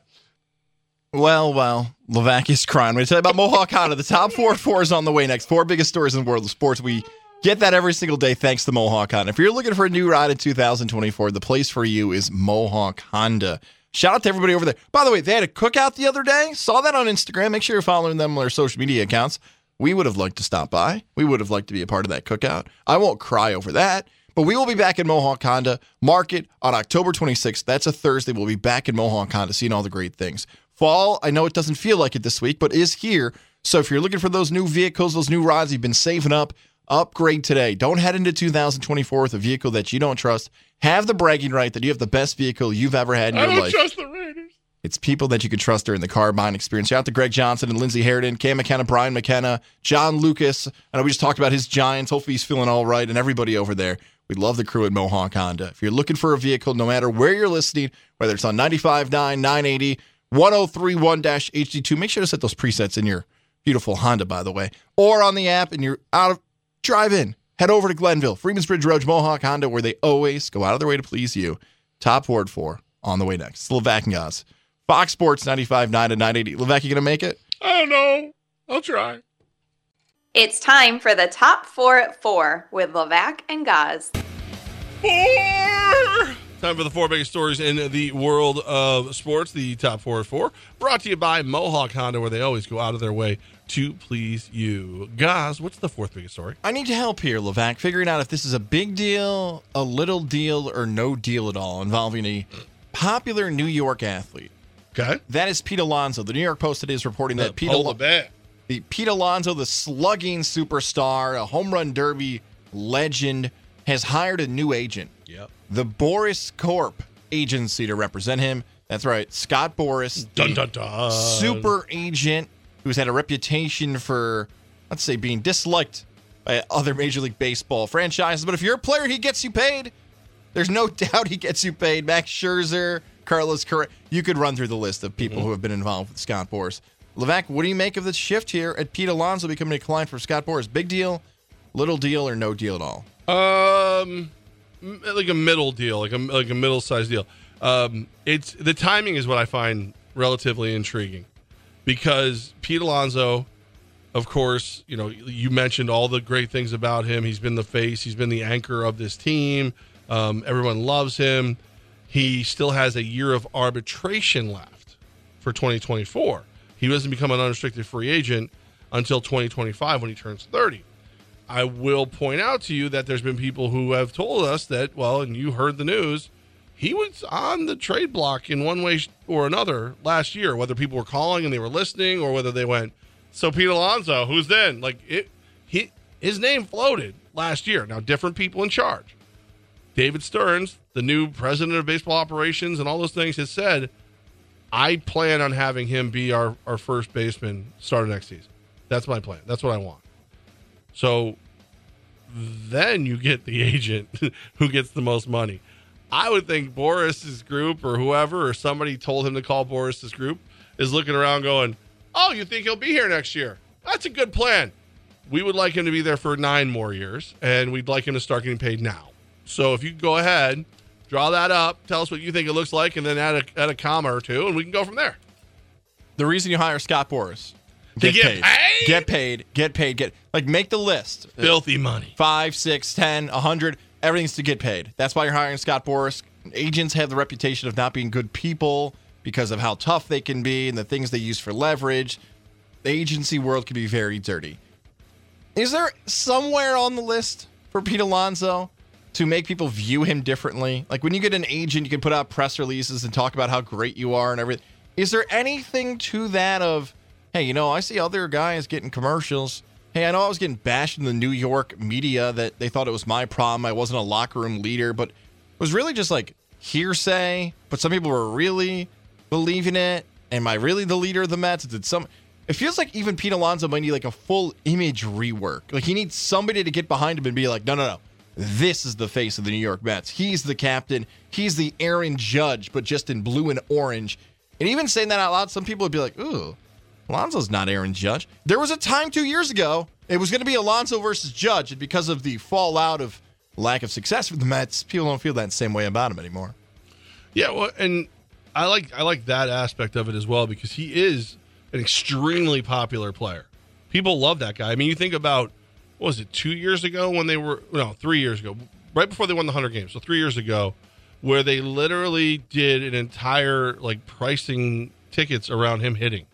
Well, well, Levack is crying. To tell you about Mohawk Honda. The top four four is on the way next. Four biggest stories in the world of sports. We get that every single day thanks to Mohawk Honda. If you're looking for a new ride in 2024, the place for you is Mohawk Honda. Shout out to everybody over there. By the way, they had a cookout the other day. Saw that on Instagram. Make sure you're following them on their social media accounts. We would have liked to stop by. We would have liked to be a part of that cookout. I won't cry over that. But we will be back in Mohawk Honda Market on October 26th. That's a Thursday. We'll be back in Mohawk Honda seeing all the great things. Fall, I know it doesn't feel like it this week, but is here. So if you're looking for those new vehicles, those new rides you've been saving up, upgrade today. Don't head into 2024 with a vehicle that you don't trust. Have the bragging right that you have the best vehicle you've ever had in I your don't life. trust the Raiders. It's people that you can trust during the car buying experience. Shout out to Greg Johnson and Lindsey Harridan, Cam McKenna, Brian McKenna, John Lucas. I know we just talked about his Giants. Hopefully he's feeling all right and everybody over there. We love the crew at Mohawk Honda. If you're looking for a vehicle, no matter where you're listening, whether it's on 95.9, 980, 1031-HD2, make sure to set those presets in your beautiful Honda, by the way, or on the app and you're out of drive in. Head over to Glenville, Freeman's Bridge Road, Mohawk Honda, where they always go out of their way to please you. Top word for on the way next. Levack and Gaz. Fox Sports 95.9 to 980. Levack, you going to make it? I don't know. I'll try. It's time for the top four at four with Levack and Gaz. Four. Time for the four biggest stories in the world of sports. The top four at four, brought to you by Mohawk Honda, where they always go out of their way to please you. Guys, what's the fourth biggest story? I need your help here, Levack, figuring out if this is a big deal, a little deal, or no deal at all involving a popular New York athlete. Okay. That is Pete Alonso. The New York Post today is reporting that Pete, Al- the Pete Alonso, the slugging superstar, a home run derby legend, has hired a new agent. The Boras Corp agency to represent him. That's right, Scott Boras, Dun dun dun. super agent who's had a reputation for, let's say, being disliked by other Major League Baseball franchises. But if you're a player, he gets you paid. There's no doubt he gets you paid. Max Scherzer, Carlos Correa. You could run through the list of people who have been involved with Scott Boras. Levack, what do you make of this shift here at Pete Alonso becoming a client for Scott Boras? Big deal, little deal, or no deal at all? Um, like a middle deal, like a like a middle sized deal. Um, it's the timing is what I find relatively intriguing because Pete Alonso, of course, you know you mentioned all the great things about him. He's been the face, he's been the anchor of this team. Um, everyone loves him. He still has a year of arbitration left for 2024. He doesn't become an unrestricted free agent until 2025 when he turns 30. I will point out to you that there's been people who have told us that, well, and you heard the news, he was on the trade block in one way or another last year, whether people were calling and they were listening or whether they went, so Pete Alonso, who's then? Like it he his name floated last year. Now different people in charge. David Stearns, the new president of baseball operations and all those things, has said, I plan on having him be our, our first baseman starting next season. That's my plan. That's what I want. So then you get the agent who gets the most money. I would think Boras's group or whoever or somebody told him to call Boras's group is looking around going, "Oh, you think he'll be here next year? That's a good plan. We would like him to be there for 9 more years and we'd like him to start getting paid now." So if you go ahead, draw that up, tell us what you think it looks like and then add a add a comma or two and we can go from there. The reason you hire Scott Boras. To get paid? Get paid. Get paid. Get like make the list. Filthy money. Five, six, ten, a hundred. Everything's to get paid. That's why you're hiring Scott Boras. Agents have the reputation of not being good people because of how tough they can be and the things they use for leverage. The agency world can be very dirty. Is there somewhere on the list for Pete Alonso to make people view him differently? Like when you get an agent, you can put out press releases and talk about how great you are and everything. Is there anything to that of, hey, you know, I see other guys getting commercials. Hey, I know I was getting bashed in the New York media that they thought it was my problem. I wasn't a locker room leader, but it was really just like hearsay. But some people were really believing it. Am I really the leader of the Mets? Did some? It feels like even Pete Alonso might need like a full image rework. Like he needs somebody to get behind him and be like, no, no, no. This is the face of the New York Mets. He's the captain. He's the Aaron Judge, but just in blue and orange. And even saying that out loud, some people would be like, ooh, Alonso's not Aaron Judge. There was a time two years ago it was going to be Alonso versus Judge, and because of the fallout of lack of success for the Mets, people don't feel that same way about him anymore. Yeah, well, and I like I like that aspect of it as well because he is an extremely popular player. People love that guy. I mean, you think about what was it two years ago when they were no three years ago, right before they won the hundred games. So three years ago, where they literally did an entire like pricing tickets around him hitting.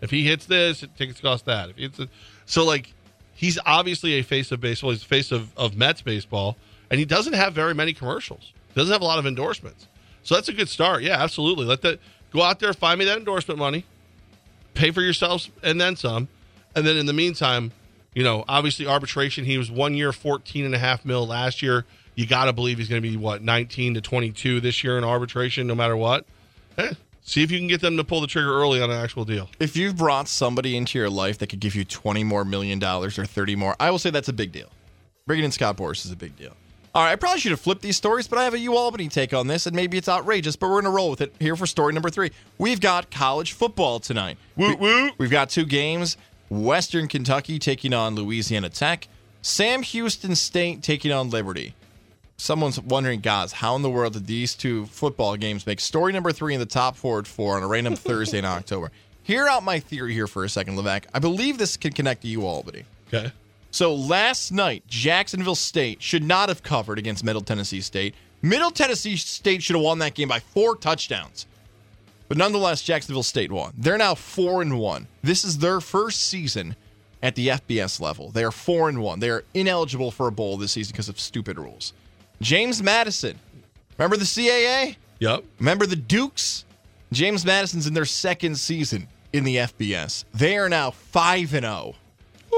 If he hits this, it tickets cost that. If he hits it, so like he's obviously a face of baseball. He's the face of, of Mets baseball, and he doesn't have very many commercials. Doesn't have a lot of endorsements. So that's a good start. Yeah, absolutely. Let that go out there, find me that endorsement money, pay for yourselves, and then some. And then in the meantime, you know, obviously arbitration. He was one year, 14 and a half mil last year. You got to believe he's going to be what 19 to 22 this year in arbitration, no matter what. Eh, see if you can get them to pull the trigger early on an actual deal. If you've brought somebody into your life that could give you 20 more million dollars or 30 more, I will say that's a big deal. Bringing in Scott Boras is a big deal. All right, I probably should have flipped these stories, but I have a U Albany take on this, and maybe it's outrageous, but we're going to roll with it here for story number three. We've got college football tonight. Woo woo. We've got two games Western Kentucky taking on Louisiana Tech, Sam Houston State taking on Liberty. Someone's wondering, guys, how in the world did these two football games make story number three in the top forward four on a random Thursday in October? Hear out my theory here for a second, Levack. I believe this can connect to you, Albany. Okay. So last night, Jacksonville State should not have covered against Middle Tennessee State. Middle Tennessee State should have won that game by four touchdowns. But nonetheless, Jacksonville State won. They're now four and one. This is their first season at the FBS level. They are four and one. They are ineligible for a bowl this season because of stupid rules. James Madison, remember the CAA? Yep. Remember the Dukes? James Madison's in their second season in the FBS. They are now 5 and 0.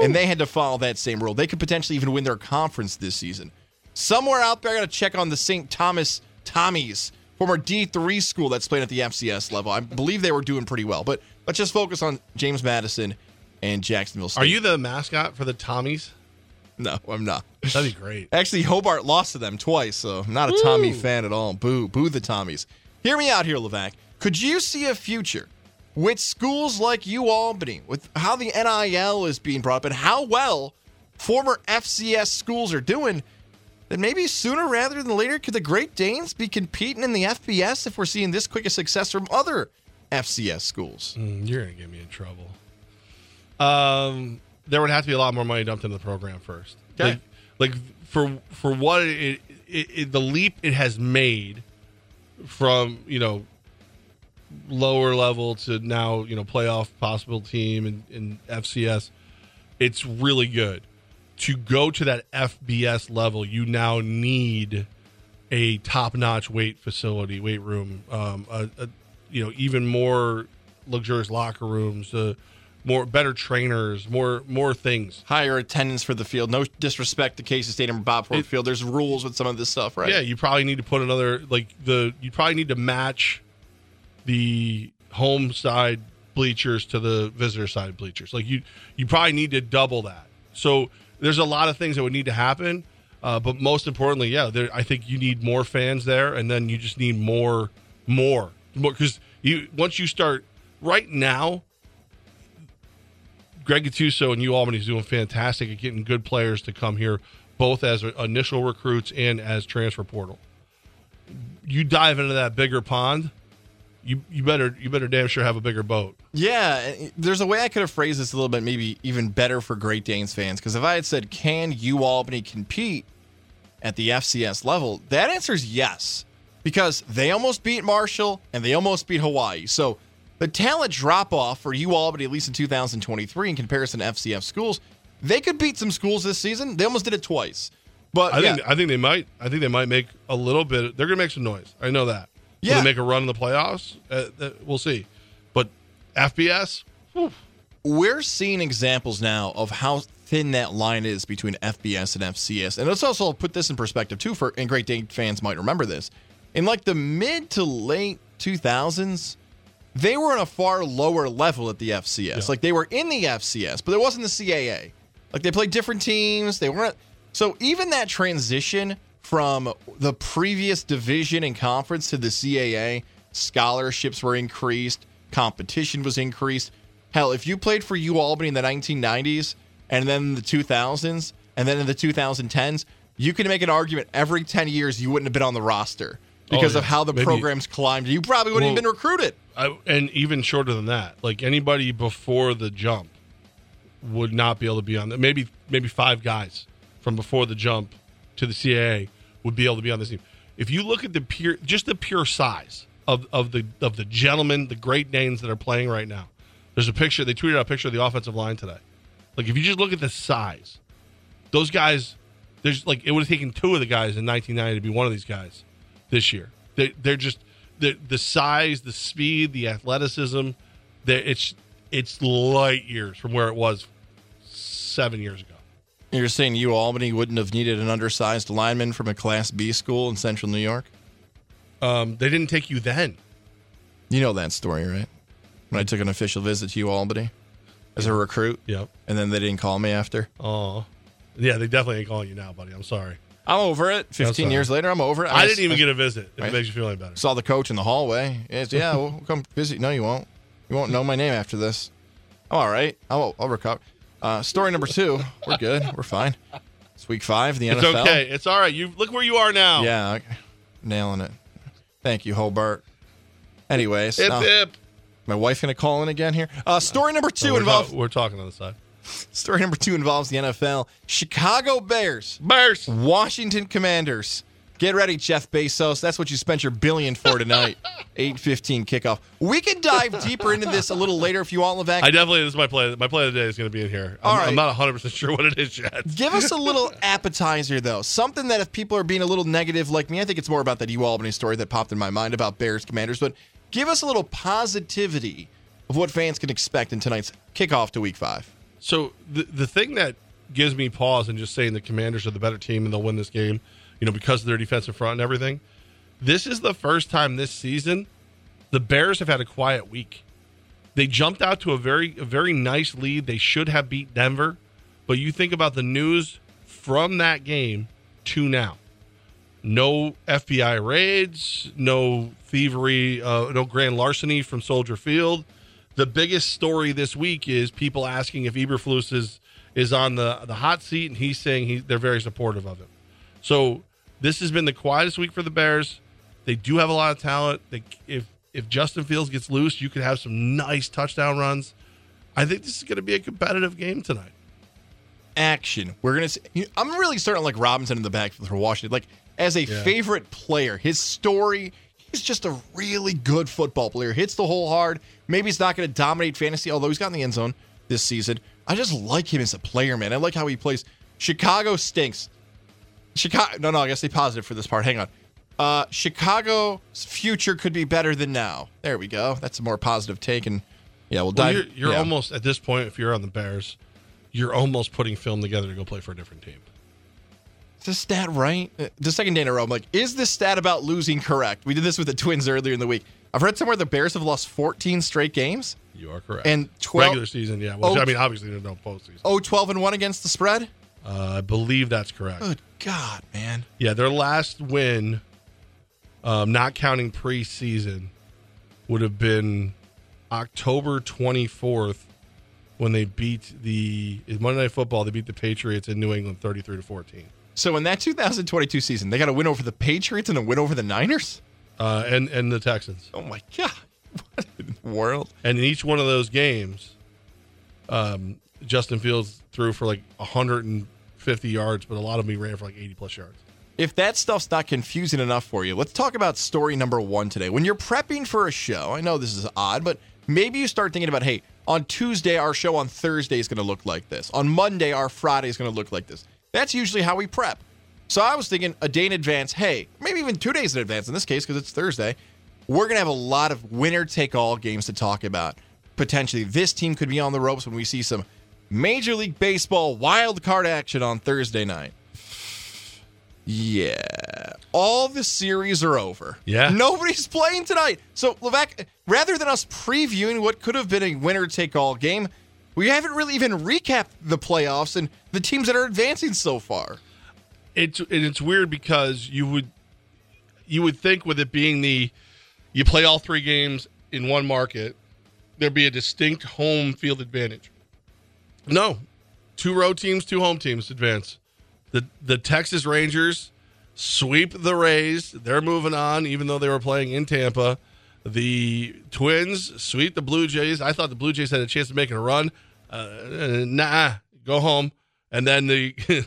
And they had to follow that same rule. They could potentially even win their conference this season. Somewhere out there, I got to check on the St. Thomas Tommies, former D3 school that's playing at the FCS level. I believe they were doing pretty well. But let's just focus on James Madison and Jacksonville State. Are you the mascot for the Tommies? No, I'm not. That'd be great. Actually, Hobart lost to them twice, so I'm not a Tommy fan at all. Boo, boo the Tommies. Hear me out here, Levack. Could you see a future with schools like U Albany, with how the NIL is being brought up and how well former FCS schools are doing? Then maybe sooner rather than later, could the Great Danes be competing in the FBS if we're seeing this quick a success from other FCS schools? Mm, you're gonna get me in trouble. Um, there would have to be a lot more money dumped into the program first. Okay. Like, like for for what it, it, it the leap it has made from you know lower level to now you know playoff possible team and in, FCS, it's really good. To go to that FBS level, you now need a top notch weight facility, weight room, um, a, a you know even more luxurious locker rooms, uh, more better trainers, more more things. Higher attendance for the field. No disrespect to Casey Stadium or Bob Ford It- Field. There's rules with some of this stuff, right? Yeah, you probably need to put another like the you probably need to match the home side bleachers to the visitor side bleachers. Like you you probably need to double that. So there's a lot of things that would need to happen. Uh, but most importantly, yeah, there, I think you need more fans there, and then you just need more, more, more because you once you start right now. Greg Gattuso and U Albany is doing fantastic at getting good players to come here, both as initial recruits and as transfer portal. You dive into that bigger pond, you you better you better damn sure have a bigger boat. Yeah, there's a way I could have phrased this a little bit, maybe even better for Great Danes fans. Because if I had said, "Can U Albany compete at the FCS level?" that answer is yes, because they almost beat Marshall and they almost beat Hawaii. So the talent drop off for U Albany, at least in 2023, in comparison to FCS schools, they could beat some schools this season. They almost did it twice. But I yeah, think I think they might. I think they might make a little bit. They're going to make some noise. I know that. Will Yeah. they make a run in the playoffs? Uh, uh, we'll see. But FBS, whew, we're seeing examples now of how thin that line is between FBS and FCS. And let's also put this in perspective too for and Great Dane fans might remember this. In like the mid to late 2000s, they were on a far lower level at the FCS. Like they were in the FCS, but it wasn't the CAA. Like they played different teams. They weren't so even that transition from the previous division and conference to the CAA, scholarships were increased, competition was increased. Hell, if you played for U Albany in the 1990s and then in the 2000s and then in the 2010s, you can make an argument every 10 years you wouldn't have been on the roster because Oh, of how the Maybe- programs climbed. You probably wouldn't have Well- been recruited. I, and even shorter than that. Like anybody before the jump would not be able to be on that. Maybe maybe five guys from before the jump to the CAA would be able to be on this team. If you look at the pure, just the pure size of, of the of the gentlemen, the Great Danes that are playing right now. There's a picture. They tweeted out a picture of the offensive line today. Like if you just look at the size, those guys. There's like it would have taken two of the guys in 1990 to be one of these guys this year. They, they're just the the size, the speed, the athleticism. They're, it's it's light years from where it was seven years ago. You're saying U Albany wouldn't have needed an undersized lineman from a Class B school in Central New York? Um, they didn't take you then. You know that story, right? When I took an official visit to U Albany as a recruit, Yep. and then they didn't call me after. Oh, yeah. They definitely ain't calling you now, buddy. I'm sorry. I'm over it. 15 years later, I'm over it. I, s- didn't even get a visit. If Right. it makes you feel any better. saw the coach in the hallway. It's, yeah, we'll come visit. No, you won't. You won't know my name after this. I'm all right. I'll, I'll recover. Uh, story number two. We're good. We're fine. It's week five. The NFL. It's okay. It's all right. You look where you are now. Yeah, nailing it. Thank you, Hobart. Anyways, Hip now- hip. my wife gonna call in again here. Uh, story number two we're, involves ta- we're talking on the side. story number two involves the NFL. Chicago Bears, Bears. Washington Commanders. Get ready, Jeff Bezos. That's what you spent your billion for tonight. Eight fifteen kickoff. We can dive deeper into this a little later if you want, Levack. I definitely this is my play. My play of the day is going to be in here. I'm, All right. I'm not 100 percent sure what it is yet. Give us a little appetizer, though. Something that if people are being a little negative like me, I think it's more about that U Albany story that popped in my mind about Bears Commanders. But give us a little positivity of what fans can expect in tonight's kickoff to Week Five. So the the thing that gives me pause in just saying the Commanders are the better team and they'll win this game, you know, because of their defensive front and everything. This is the first time this season the Bears have had a quiet week. They jumped out to a very a very nice lead. They should have beat Denver, but you think about the news from that game to now. No FBI raids, no thievery, uh, no grand larceny from Soldier Field the biggest story this week is people asking if Eberflus is is on the the hot seat, and he's saying he, they're very supportive of him. So this has been the quietest week for the Bears. They do have a lot of talent. They, if if Justin Fields gets loose, you could have some nice touchdown runs. I think this is going to be a competitive game tonight. Action. We're gonna. See, I'm really starting to like Robinson in the backfield for Washington. Like as a favorite player, his story. He's just a really good football player. Hits the hole hard. Maybe he's not going to dominate fantasy, although he's got in the end zone this season. I just like him as a player, man. I like how he plays. Chicago stinks. Chicago. No, no. I guess they positive for this part. Hang on. Uh, Chicago's future could be better than now. There we go. That's a more positive take. And yeah, we'll Well, dive. you're, you're yeah. almost at this point. If you're on the Bears, you're almost putting film together to go play for a different team. Is this stat right? Uh, The second day in a row, I'm like, is this stat about losing correct? We did this with the Twins earlier in the week. I've read somewhere the Bears have lost 14 straight games. You are correct. And 12 regular season, yeah. Well, Oh. I mean, obviously there's no postseason. Oh, 12 and 1 against the spread. Uh, I believe that's correct. Good God, man. Yeah, their last win, um, not counting preseason, would have been October 24th when they beat the Monday Night Football. They beat the Patriots in New England 33 to 14. So in that 2022 season, they got a win over the Patriots and a win over the Niners. Uh, and and the Texans. Oh my God, what in the world? And in each one of those games, um, Justin Fields threw for like 150 yards, but a lot of me ran for like 80 plus yards. If that stuff's not confusing enough for you, let's talk about story number one today. When you're prepping for a show, I know this is odd, but maybe you start thinking about, hey, on Tuesday, our show on Thursday is going to look like this. On Monday, our Friday is going to look like this. That's usually how we prep. So I was thinking a day in advance, hey, maybe even two days in advance in this case, because it's Thursday, we're going to have a lot of winner take all games to talk about. Potentially, this team could be on the ropes when we see some Major League Baseball wild card action on Thursday night. Yeah. All the series are over. Yeah. Nobody's playing tonight. So, Levack, rather than us previewing what could have been a winner take all game, we haven't really even recapped the playoffs and the teams that are advancing so far. It's and it's weird because you would you would think with it being the you play all three games in one market, there'd be a distinct home field advantage. No, two road teams, two home teams advance. The the Texas Rangers sweep the Rays. They're moving on, even though they were playing in Tampa. The Twins sweep the Blue Jays. I thought the Blue Jays had a chance of making a run. Uh, nah, go home. And then the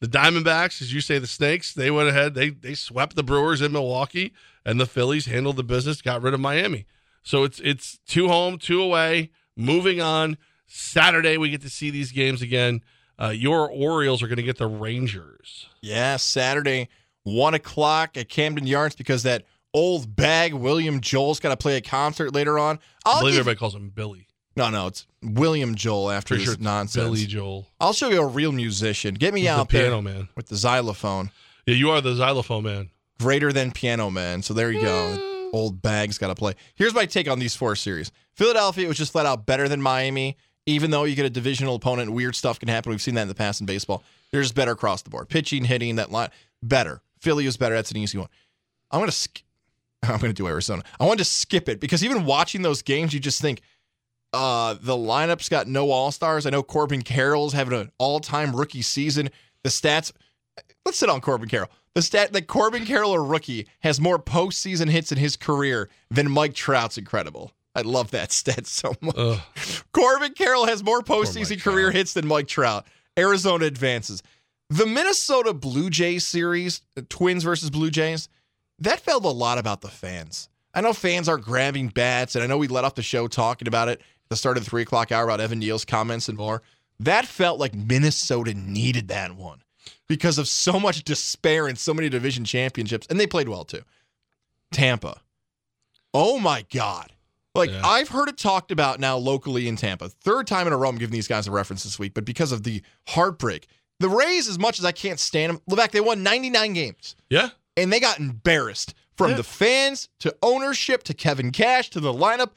the Diamondbacks, as you say, the Snakes, they went ahead. They they swept the Brewers in Milwaukee, and the Phillies handled the business, got rid of Miami. So it's it's two home, two away. Moving on. Saturday we get to see these games again. Uh, your Orioles are going to get the Rangers. Yeah, Saturday, 1 o'clock at Camden Yards because that old bag, William Joel's got to play a concert later on. I I'll believe give- everybody calls him Billy. No, no, it's William Joel after Pretty this sure it's nonsense. Billy Joel. I'll show you a real musician. Get me He's the out there piano man. with the xylophone. Yeah, you are the xylophone man. Greater than Piano Man. So there you go. Mm. Old bag's got to play. Here's my take on these four series. Philadelphia was just flat out better than Miami, even though you get a divisional opponent weird stuff can happen. We've seen that in the past in baseball. They're just better across the board. Pitching, hitting, that line, better. Philly is better. That's an easy one. I'm going to sk- I'm going to do Arizona. I wanted to skip it because even watching those games, you just think uh, the lineup's got no all stars. I know Corbin Carroll's having an all time rookie season. The stats, let's sit on Corbin Carroll. The stat that Corbin Carroll, a rookie, has more postseason hits in his career than Mike Trout's incredible. I love that stat so much. Ugh. Corbin Carroll has more postseason career Trout. hits than Mike Trout. Arizona advances. The Minnesota Blue Jays series, the Twins versus Blue Jays, that felt a lot about the fans. I know fans are grabbing bats, and I know we let off the show talking about it the start of the three o'clock hour about Evan Neal's comments and more. That felt like Minnesota needed that one because of so much despair in so many division championships, and they played well too. Tampa. Oh my God. Like Yeah. I've heard it talked about now locally in Tampa. Third time in a row I'm giving these guys a reference this week, but because of the heartbreak. The Rays, as much as I can't stand them, Levack, they won 99 games Yeah. and they got embarrassed from Yeah. the fans to ownership to Kevin Cash to the lineup.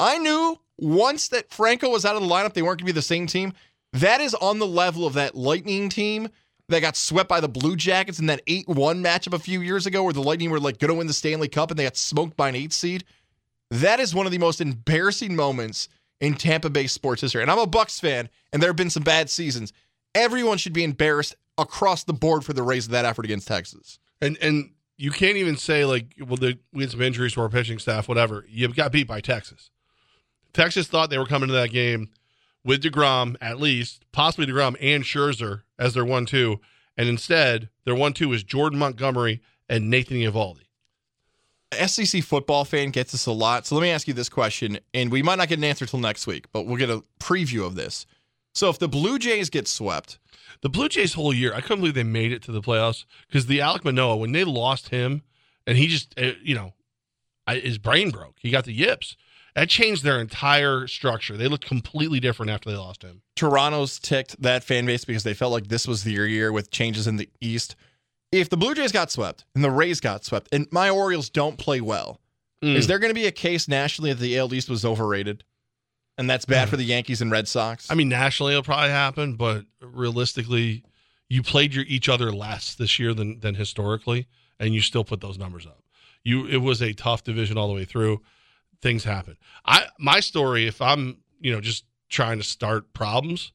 I knew once that Franco was out of the lineup, they weren't going to be the same team. That is on the level of that Lightning team that got swept by the Blue Jackets in that 8 1 matchup a few years ago where the Lightning were like going to win the Stanley Cup and they got smoked by an eight seed. That is one of the most embarrassing moments in Tampa Bay sports history. And I'm a Bucs fan, and there have been some bad seasons. Everyone should be embarrassed across the board for the Rays of that effort against Texas. And and you can't even say like, well, the, we had some injuries to our pitching staff, whatever. You got beat by Texas. Texas thought they were coming to that game with Degrom at least, possibly Degrom and Scherzer as their one-two, and instead their one-two is Jordan Montgomery and Nathan Eovaldi. SEC football fan gets this a lot. So let me ask you this question, and we might not get an answer till next week, but we'll get a preview of this. So if the Blue Jays get swept, The Blue Jays whole year, I couldn't believe they made it to the playoffs because the Alek Manoah, when they lost him, and he just, uh, you know, I, his brain broke. He got the yips. That changed their entire structure. They looked completely different after they lost him. Toronto's ticked that fan base because they felt like this was their year with changes in the East. If the Blue Jays got swept and the Rays got swept and my Orioles don't play well, Mm. is there going to be a case nationally that the AL East was overrated? and that's bad for the Yankees and Red Sox. I mean, nationally it'll probably happen, but realistically, you played your each other less this year than than historically, and you still put those numbers up. You it was a tough division all the way through. Things happen. I my story, if I'm you know just trying to start problems,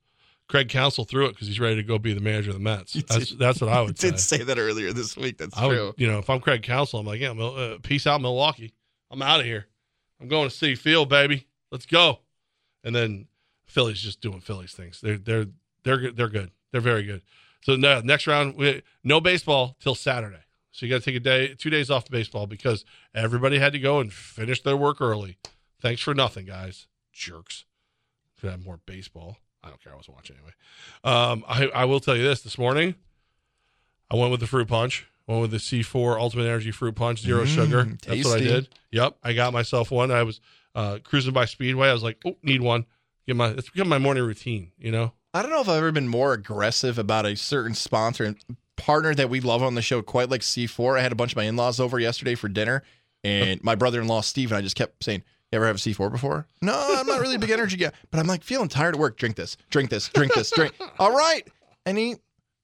Craig Counsell threw it because he's ready to go be the manager of the Mets. That's that's what I would did say. say that earlier this week. That's I true. would, you know, if I'm Craig Counsell, I'm like, yeah, uh, peace out, Milwaukee. I'm out of here. I'm going to Citi Field, baby. Let's go. And then Philly's just doing Phillies things. They're they're they're good. They're good. They're very good. So no, next round, we, no baseball till Saturday. So you got to take a day, two days off baseball because everybody had to go and finish their work early. Thanks for nothing, guys. Jerks. Could have more baseball. I don't care. I wasn't watching anyway. Um, I, I will tell you this: this morning, I went with the fruit punch. Went with the C4 Ultimate Energy Fruit Punch, zero Mm, sugar. That's what I did. Yep, I got myself one. I was uh, cruising by Speedway. I was like, oh, need one. Get my. It's become my morning routine. You know. I don't know if I've ever been more aggressive about a certain sponsor and partner that we love on the show, quite like C4. I had a bunch of my in laws over yesterday for dinner, and my brother in law, Steve, and I just kept saying, You ever have a C4 before? No, I'm not really a big energy guy, but I'm like feeling tired at work. Drink this, drink this, drink this, drink. All right. And he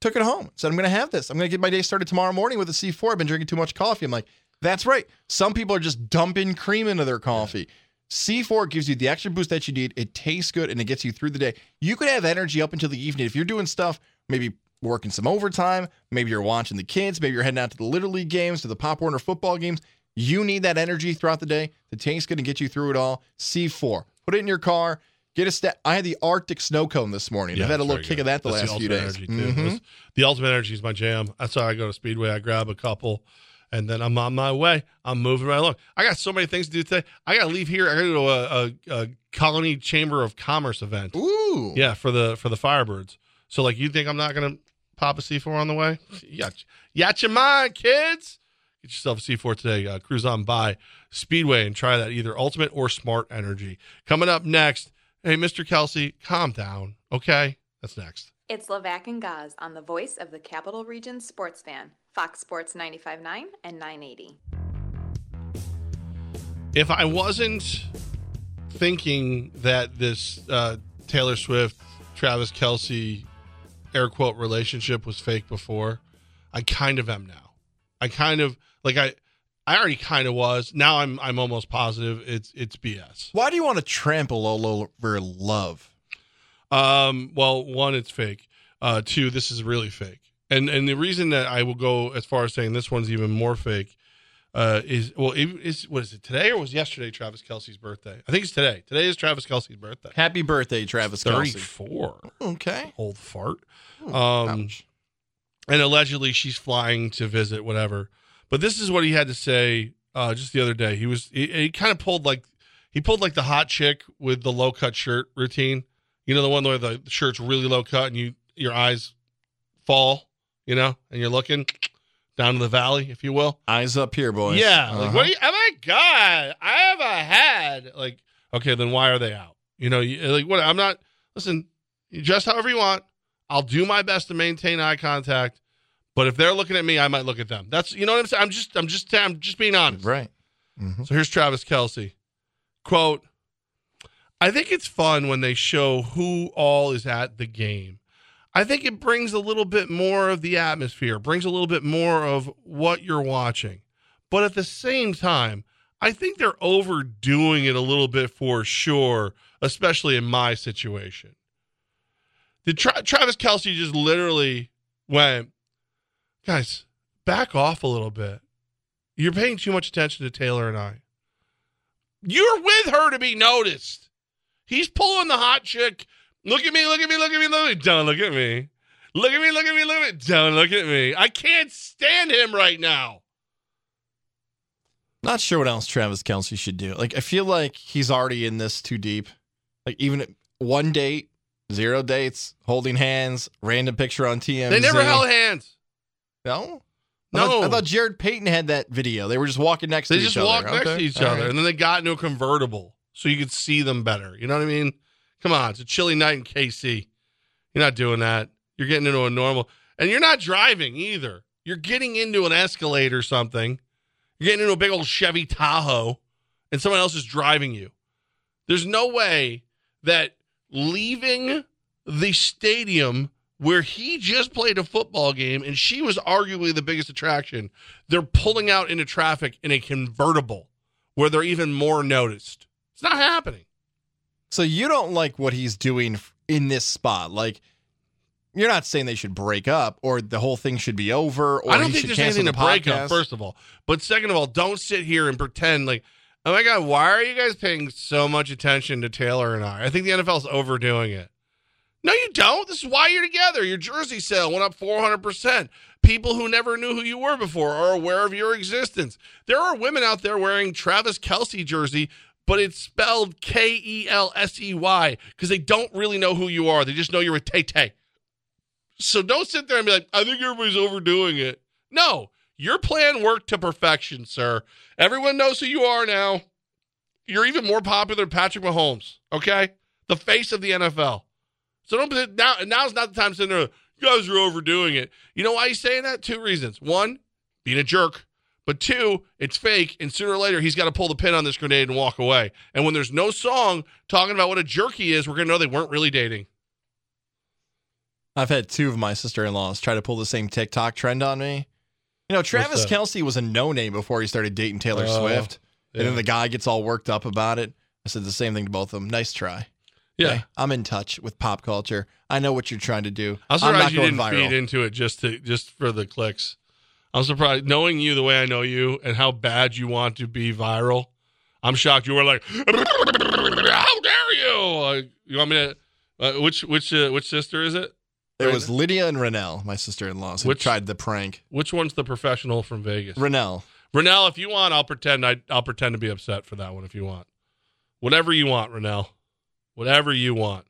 took it home, said, I'm going to have this. I'm going to get my day started tomorrow morning with a C4. I've been drinking too much coffee. I'm like, That's right. Some people are just dumping cream into their coffee. C4 gives you the extra boost that you need. It tastes good and it gets you through the day. You could have energy up until the evening. If you're doing stuff, maybe working some overtime, maybe you're watching the kids, maybe you're heading out to the Little League games, to the Pop Warner football games. You need that energy throughout the day. The tank's going to get you through it all. C4. Put it in your car. Get a step. I had the Arctic snow cone this morning. I've had a little kick good. of that the That's last few days. Mhm. That's- The Ultimate Energy is my jam. That's why I go to Speedway. I grab a couple, and then I'm on my way. I'm moving right along. I got so many things to do today. I got to leave here. I got to go to a, a, a Colonie Chamber of Commerce event. Ooh. Yeah, for the for the Firebirds. So like, you think I'm not gonna pop a C4 on the way? Yeah, got your mind, kids. Get yourself a C4 today. Uh, cruise on by Speedway and try that either Ultimate or Smart Energy. Coming up next. Hey, Mr. Kelce, calm down. Okay, that's next. It's Levac and Gaz on the voice of the Capital Region sports fan, Fox Sports 95.9 and 980. if I wasn't thinking that this uh, Taylor Swift, Travis Kelce, air quote relationship was fake before, I kind of am now. I kind of like I, I already kind of was. Now I'm I'm almost positive it's it's BS. Why do you want to trample all over love? Um, well, one, it's fake. Uh, two, this is really fake. And and the reason that I will go as far as saying this one's even more fake uh, is well, it, is what is it today or was yesterday Travis Kelce's birthday? I think it's today. Today is Travis Kelce's birthday. Happy birthday, Travis Kelce. Thirty-four. Okay. Old fart. Ooh, Um, ouch. and allegedly she's flying to visit whatever. But this is what he had to say uh, just the other day. He was he, he kind of pulled like he pulled like the hot chick with the low cut shirt routine. You know the one where the shirt's really low cut and you your eyes fall, you know, and you're looking down to the valley, if you will. Eyes up here, boys. Yeah. Uh-huh. what? Are you, oh my god! I have a head. Like, okay, then why are they out? You know, you, like what? I'm not. Listen, you dress however you want. I'll do my best to maintain eye contact. But if they're looking at me, I might look at them. That's you know what I'm saying. I'm just I'm just I'm just being honest. Right. Mhm. So here's Travis Kelce. Quote I think it's fun when they show who all is at the game. I think it brings a little bit more of the atmosphere, brings a little bit more of what you're watching. But at the same time, I think they're overdoing it a little bit for sure, especially in my situation. Did Tra- Travis Kelce just literally went, guys, back off a little bit. You're paying too much attention to Taylor and I. You're with her to be noticed. He's pulling the hot chick. Look at me, look at me, look at me, look at me. Don't look at me. Look at me, look at me, look at me. Don't look at me. I can't stand him right now. Not sure what else Travis Kelce should do. Like, I feel like he's already in this too deep. Like, even one date, zero dates, holding hands, random picture on TMZ. They never held hands. No? I No. thought, I thought Jared Payton had that video. They were just walking next They to each other. They just walked next Okay. to each All other, right. and then they got into a convertible so you could see them better. You know what I mean? Come on, it's a chilly night in KC. You're not doing that. You're getting into a normal, and you're not driving either. You're getting into an Escalade or something. You're getting into a big old Chevy Tahoe, and someone else is driving you. There's no way that leaving the stadium where he just played a football game and she was arguably the biggest attraction, they're pulling out into traffic in a convertible where they're even more noticed. It's not happening. So you don't like what he's doing in this spot. Like you're not saying they should break up or the whole thing should be over or I don't think there's anything to the break up, first of all. But second of all, don't sit here and pretend like, oh my God, why are you guys paying so much attention to Taylor and I? I think the NFL's overdoing it. No, you don't. This is why you're together. Your jersey sale went up 400%. People who never knew who you were before are aware of your existence. There are women out there wearing Travis Kelce jersey, but it's spelled K E L S E Y because they don't really know who you are. They just know you're a Tay Tay. So don't sit there and be like, I think everybody's overdoing it. No, your plan worked to perfection, sir. Everyone knows who you are now. You're even more popular than Patrick Mahomes, okay? The face of the NFL. So don't now now's not the time to sit there. You guys are overdoing it. You know why he's saying that? Two reasons. One, being a jerk. But two, it's fake, and sooner or later he's got to pull the pin on this grenade and walk away. And when there's no song talking about what a jerk he is, we're gonna know they weren't really dating. I've had two of my sister-in-laws try to pull the same TikTok trend on me. You know, Travis? Kelce was a no-name before he started dating Taylor Oh, Swift. And then the guy gets all worked up about it. I said the same thing to both of them. Nice try. Yeah. Okay? I'm in touch with pop culture. I know what you're trying to do. I'm I'm surprised not you going didn't viral. feed into it just to just for the clicks. I'm surprised knowing you the way I know you and how bad you want to be viral. I'm shocked you were like, "How dare you!" Like, you want me to? Uh, which which uh, which sister is it? It was Lydia and Renelle, my sister-in-laws, who Which- tried the prank. Which one's the professional from Vegas? Renelle. Renell, if you want, I'll pretend I I'll pretend to be upset for that one if you want. Whatever you want, Renell. Whatever you want.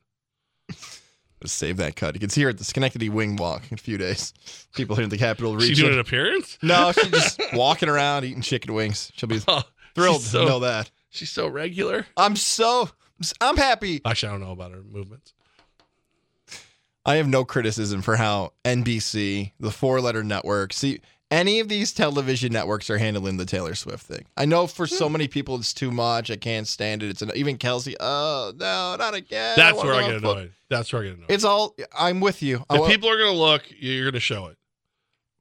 Save that cut. You can see her at the Schenectady Wing Walk in a few days. People here in the capital region. She doing an appearance? no, she's just walking around eating chicken wings. She'll be Oh, thrilled she's to know that. She's so regular. I'm so I'm happy. Actually, I don't know about her movements. I have no criticism for how NBC, the four-letter network, see any of these television networks are handling the Taylor Swift thing. I know for Hmm. so many people it's too much. I can't stand it. It's an, even Kelce. Oh no, not again. That's wanna where I get on foot." annoyed. That's where I get annoyed. It's all. I'm with you. If people are gonna look, you're gonna show it.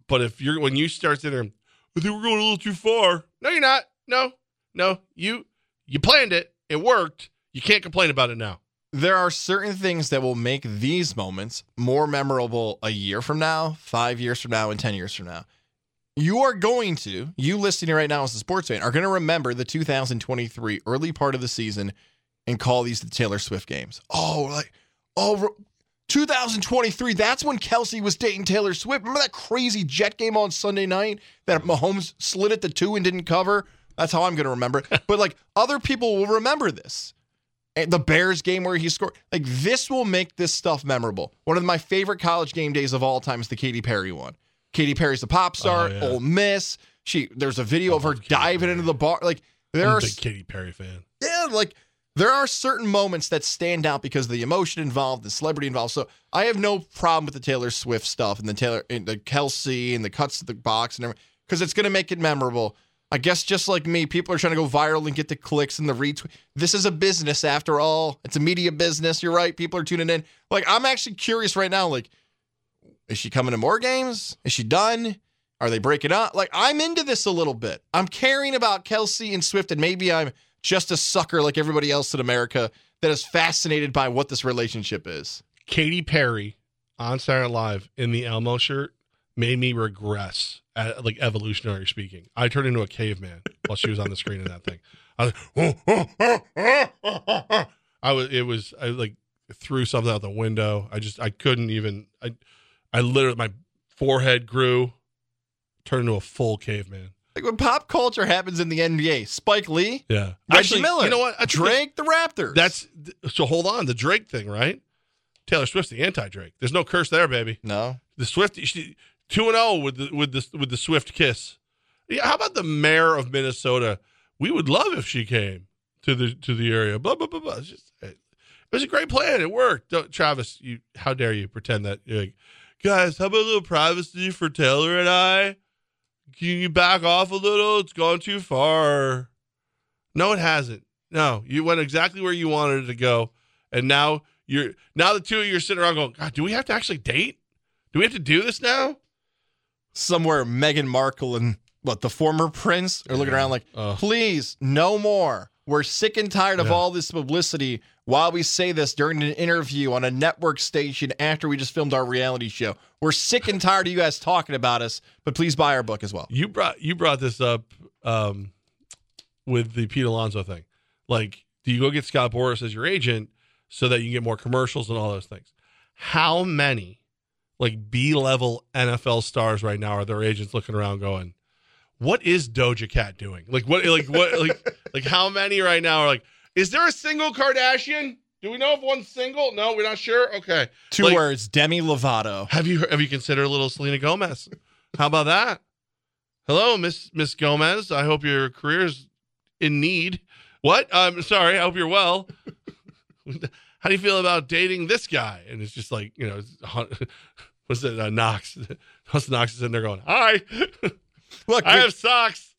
But if you're when you start sitting there, I think we're going a little too far. No, you're not. No, no. You you planned it. It worked. You can't complain about it now. there are certain things that will make these moments more memorable a year from now, five years from now, and 10 years from now. You are going to, you listening right now as a sports fan, are going to remember the 2023 early part of the season and call these the Taylor Swift games. Oh, like, oh, 2023, that's when Kelce was dating Taylor Swift. Remember that crazy Jet game on Sunday night that Mahomes slid at the two and didn't cover? That's how I'm going to remember it. But like other people will remember this. And the Bears game where he scored. Like this will make this stuff memorable. One of my favorite college game days of all time is the Katy Perry one. Katy Perry's the pop star, Oh, yeah. Ole Miss. She there's a video of oh, her Katy diving Perry. into the bar. Like there I'm are a big Katy Perry fan. yeah, like there are certain moments that stand out because of the emotion involved, the celebrity involved. So I have no problem with the Taylor Swift stuff and the Taylor and the Kelce and the cuts to the box and everything because it's going to make it memorable. I guess just like me, people are trying to go viral and get the clicks and the retweet. This is a business after all. It's a media business. You're right. People are tuning in. Like I'm actually curious right now. Like, is she coming to more games? Is she done? Are they breaking up? Like I'm into this a little bit. I'm caring about Kelce and Swift, and maybe I'm just a sucker like everybody else in America that is fascinated by what this relationship is. Katy Perry on Saturday Live in the Elmo shirt made me regress, at, like evolutionary speaking. I turned into a caveman while she was on the screen in that thing. I was, I was, it was, I like threw something out the window. I just, I couldn't even. I, I literally, my forehead grew, turned into a full caveman. Like when pop culture happens in the NBA, Spike Lee, Yeah, Reggie Miller, You know what? I Drake, the Raptors. That's so. Hold on, the Drake thing, right? Taylor Swift's the anti-Drake. There's no curse there, baby. no. The Swift two and zero with the with the with the Swift kiss. Yeah, how about the mayor of Minnesota? We would love if she came to the to the area. Blah blah blah blah. It's just, it was a great plan. It worked. Don't, Travis, you how dare you pretend that you're like, guys? How about a little privacy for Taylor and I? Can you back off a little? It's gone too far. No, it hasn't. No, you went exactly where you wanted it to go, and now you're now the two of you are sitting around going, God, do we have to actually date? Do we have to do this now? Somewhere Meghan Markle and what the former prince are looking around like, please, no more. We're sick and tired of Yeah. all this publicity while we say this during an interview on a network station after we just filmed our reality show. We're sick and tired of you guys talking about us, but please buy our book as well. You brought you brought this up um, with the Pete Alonso thing. Like, do you go get Scott Boras as your agent so that you can get more commercials and all those things? How many like B level NFL stars right now are their agents looking around going, "What is Doja Cat doing? Like what? Like what? like like how many right now are like? Is there a single Kardashian? Do we know if one's single? No, we're not sure. Okay, Two Like- words Demi Lovato. have you have you considered a little Selena Gomez? How about that? Hello, Miss Miss Gomez. I hope your career is in need. What? I'm sorry. I hope you're well. How do you feel about dating this guy? And it's just like you know, what's it? Uh, Knox. Knox is in there going? Hi, Look, I we, have socks.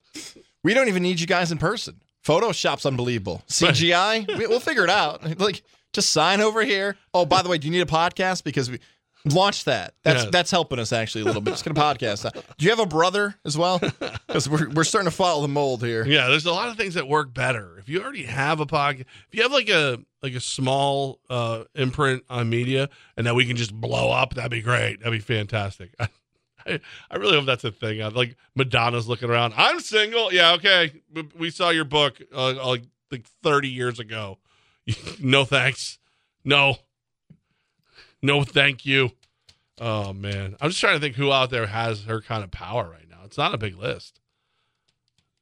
we don't even need you guys in person. Photoshop's unbelievable. CGI, we, we'll figure it out. Like, just sign over here. Oh, by the way, do you need a podcast? Because we launch that. That's Yeah. that's helping us actually a little bit. Just gonna podcast. Do you have a brother as well? Because we're we're starting to follow the mold here. Yeah, there's a lot of things that work better. If you already have a podcast, if you have like a like a small uh imprint on media and that we can just blow up, that'd be great. That'd be fantastic. I, I really hope that's a thing. I, like Madonna's looking around. I'm single. Yeah, okay. We- saw your book uh, like like 30 years ago. no thanks. No. No thank you. Oh man, I'm just trying to think who out there has her kind of power right now. It's not a big list.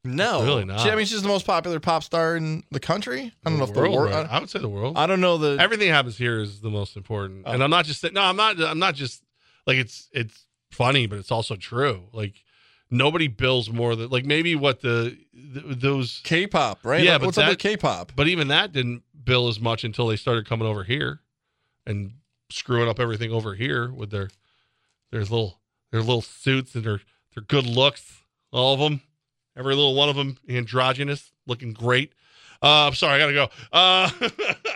No, Really not. She- I mean, she's the most popular pop star in the country. I don't know if the world. right? I would say the world. I, I don't know the. Everything happens here is the most important, Oh. and I'm not just saying. No, I'm not. I'm not just like it's. It's funny, but it's also true. Like nobody bills more than like maybe what the, th those. K-pop, right? Yeah, Like, but what's up with K-pop? But even that didn't bill as much until they started coming over here and screwing up everything over here with their their little their little suits and their their good looks. All of them, every little one of them, androgynous, looking great. Uh, I'm sorry, I gotta go. Uh,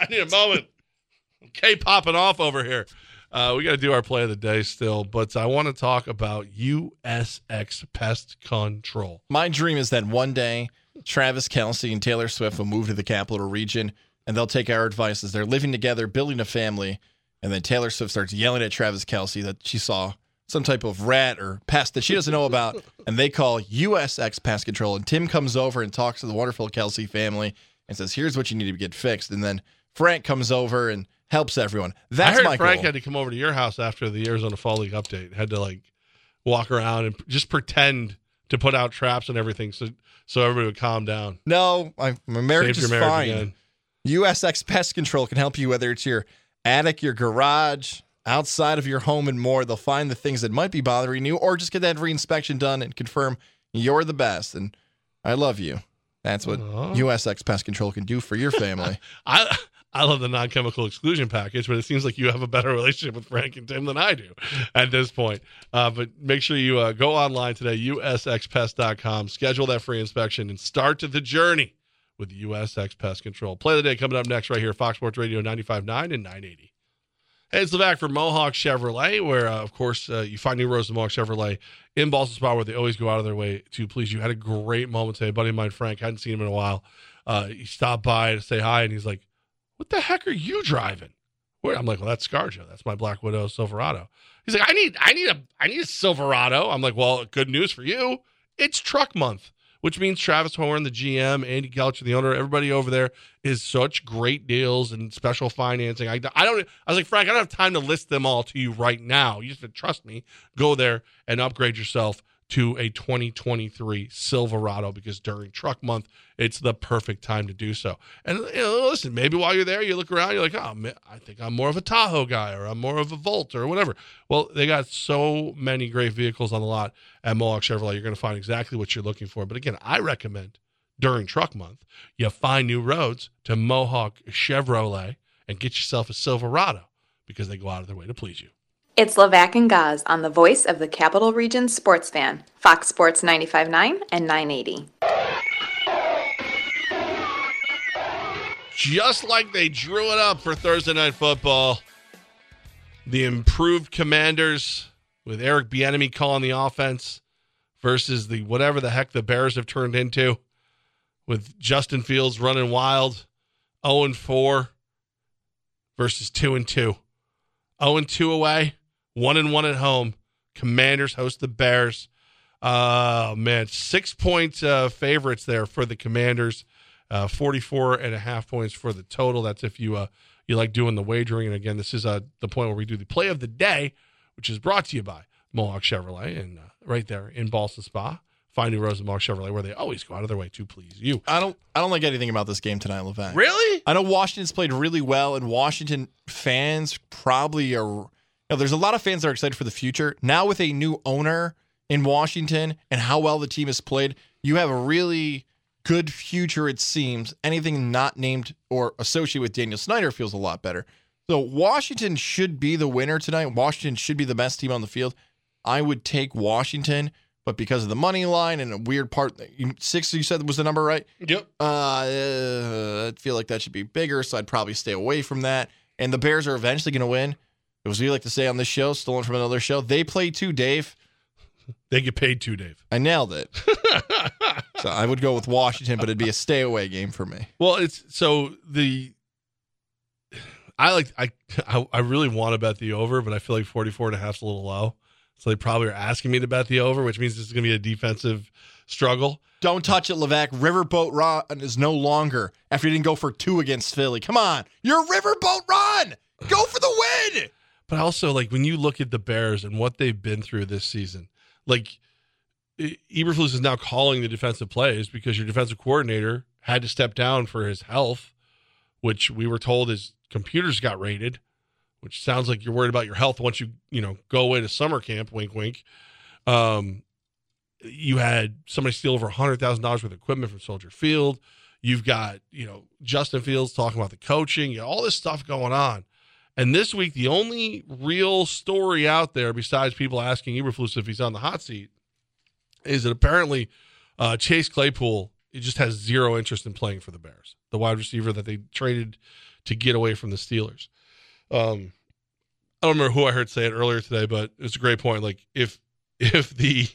I need a moment. K popping off over here. Uh, we got to do our play of the day still, but I want to talk about USX Pest Control. My dream is that one day Travis Kelce and Taylor Swift will move to the capital region and they'll take our advice as they're living together, building a family. And then Taylor Swift starts yelling at Travis Kelce that she saw some type of rat or pest that she doesn't know about. And they call USX Pest Control. And Tim comes over and talks to the wonderful Kelce family and says, Here's what you need to get fixed. And then Frank comes over and helps everyone. That's I heard my Frank goal. had to come over to your house after the Arizona Fall League update. Had to like walk around and just pretend to put out traps and everything, so so everybody would calm down. no, my, my marriage Saved is marriage fine. again. USX Pest Control can help you whether it's your attic, your garage, outside of your home, and more. They'll find the things that might be bothering you, or just get that reinspection done and confirm you're the best. And I love you. That's what. USX Pest Control can do for your family. I I love the non-chemical exclusion package, but it seems like you have a better relationship with Frank and Tim than I do at this point. Uh, but make sure you uh, go online today, usxpest.com, schedule that free inspection, and start the journey with USX Pest Control. Play the day coming up next right here, Fox Sports Radio 95.9 and 980. Hey, it's Levack for Mohawk Chevrolet, where, uh, of course, uh, you find new roads to Mohawk Chevrolet in Ballston Spa, where they always go out of their way to please you. Had a great moment today. Buddy of mine, Frank, hadn't seen him in a while. Uh, he stopped by to say hi, and he's like, what the heck are you driving? Where I'm like, well, that's Scarjo. That's my Black Widow Silverado. He's like, I need, I need a, I need a Silverado. I'm like, well, good news for you. It's truck month, which means Travis Horn, the GM, Andy Gelcher, the owner, everybody over there is such great deals and special financing. I, I don't, I was like, Frank, I don't have time to list them all to you right now. You just trust me. Go there and upgrade yourself to a 2023 Silverado because during truck month, it's the perfect time to do so. And you know, listen, maybe while you're there, you look around, you're like, oh, man, I think I'm more of a Tahoe guy or I'm more of a Volt or whatever. Well, they got so many great vehicles on the lot at Mohawk Chevrolet. You're going to find exactly what you're looking for. But again, I recommend during truck month, you find new roads to Mohawk Chevrolet and get yourself a Silverado because they go out of their way to please you. It's Levac and Gaz on the voice of the Capital Region sports fan, Fox Sports 95.9 and 980. just like they drew it up for Thursday Night Football. The improved Commanders with Eric Bieniemy calling the offense versus the whatever the heck the Bears have turned into with Justin Fields running wild, 0 and 4 versus 2 and 2. 0 and 2 away, 1 and 1 at home. Commanders host the Bears. Uh man, 6 point uh, favorites there for the Commanders. Uh 44 and a half points for the total. That's if you uh you like doing the wagering and again, this is uh the point where we do the play of the day, which is brought to you by Mohawk Chevrolet and uh, right there in Ballston Spa. Find New Mohawk Chevrolet where they always go out of their way to please you. I don't I don't like anything about this game tonight, Levack. Really? I know Washington's played really well, and Washington fans probably are. Know, there's a lot of fans that are excited for the future. Now with a new owner in Washington and how well the team has played, you have a really good future. It seems anything not named or associated with Daniel Snyder feels a lot better. So Washington should be the winner tonight. Washington should be the best team on the field. I would take Washington, but because of the money line and a weird part, six you said was the number right. Yep. Uh, I feel like that should be bigger, so I'd probably stay away from that. And the Bears are eventually going to win. As we like to say on this show, stolen from another show, they play too, Dave. They get paid too, Dave. I nailed it. so I would go with Washington, but it'd be a stay away game for me. Well, it's so the I like I I, I really want to bet the over, but I feel like 44 and a half is a little low. So they probably are asking me to bet the over, which means this is going to be a defensive struggle. Don't touch it, Levack. Riverboat Ron is no longer after he didn't go for two against Philly. Come on. You're Riverboat Ron. Go for the win. But also, like when you look at the Bears and what they've been through this season, like Eberflus is now calling the defensive plays because your defensive coordinator had to step down for his health, which we were told his computers got raided, which sounds like you're worried about your health once you you know go away to summer camp. Wink, wink. Um, you had somebody steal over hundred thousand dollars worth of equipment from Soldier Field. You've got you know Justin Fields talking about the coaching, you know, all this stuff going on. And this week, the only real story out there, besides people asking Eberflus if he's on the hot seat, is that apparently uh, Chase Claypool he just has zero interest in playing for the Bears, the wide receiver that they traded to get away from the Steelers. Um, I don't remember who I heard say it earlier today, but it's a great point. Like if if the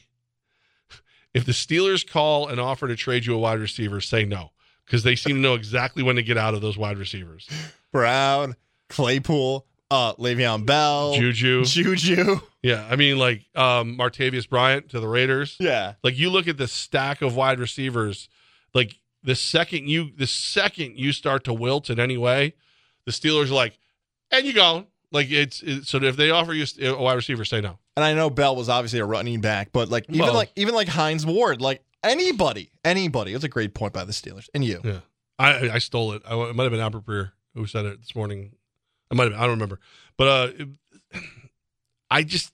if the Steelers call and offer to trade you a wide receiver, say no because they seem to know exactly when to get out of those wide receivers. Brown, Claypool, uh, Le'Veon Bell, Juju, Juju. yeah, I mean like um, Martavis Bryant to the Raiders. Yeah. Like you look at the stack of wide receivers, like the second you the second you start to wilt in any way, the Steelers are like, and you go. Like it's, it's so if they offer you a wide receiver, say no. And I know Bell was obviously a running back, but like even Well- like even like Hines Ward, like anybody, anybody. It was a great point by the Steelers and you. Yeah, I I stole it. I, it might have been Albert Breer who said it this morning. I might have. I don't remember. But uh, it- I just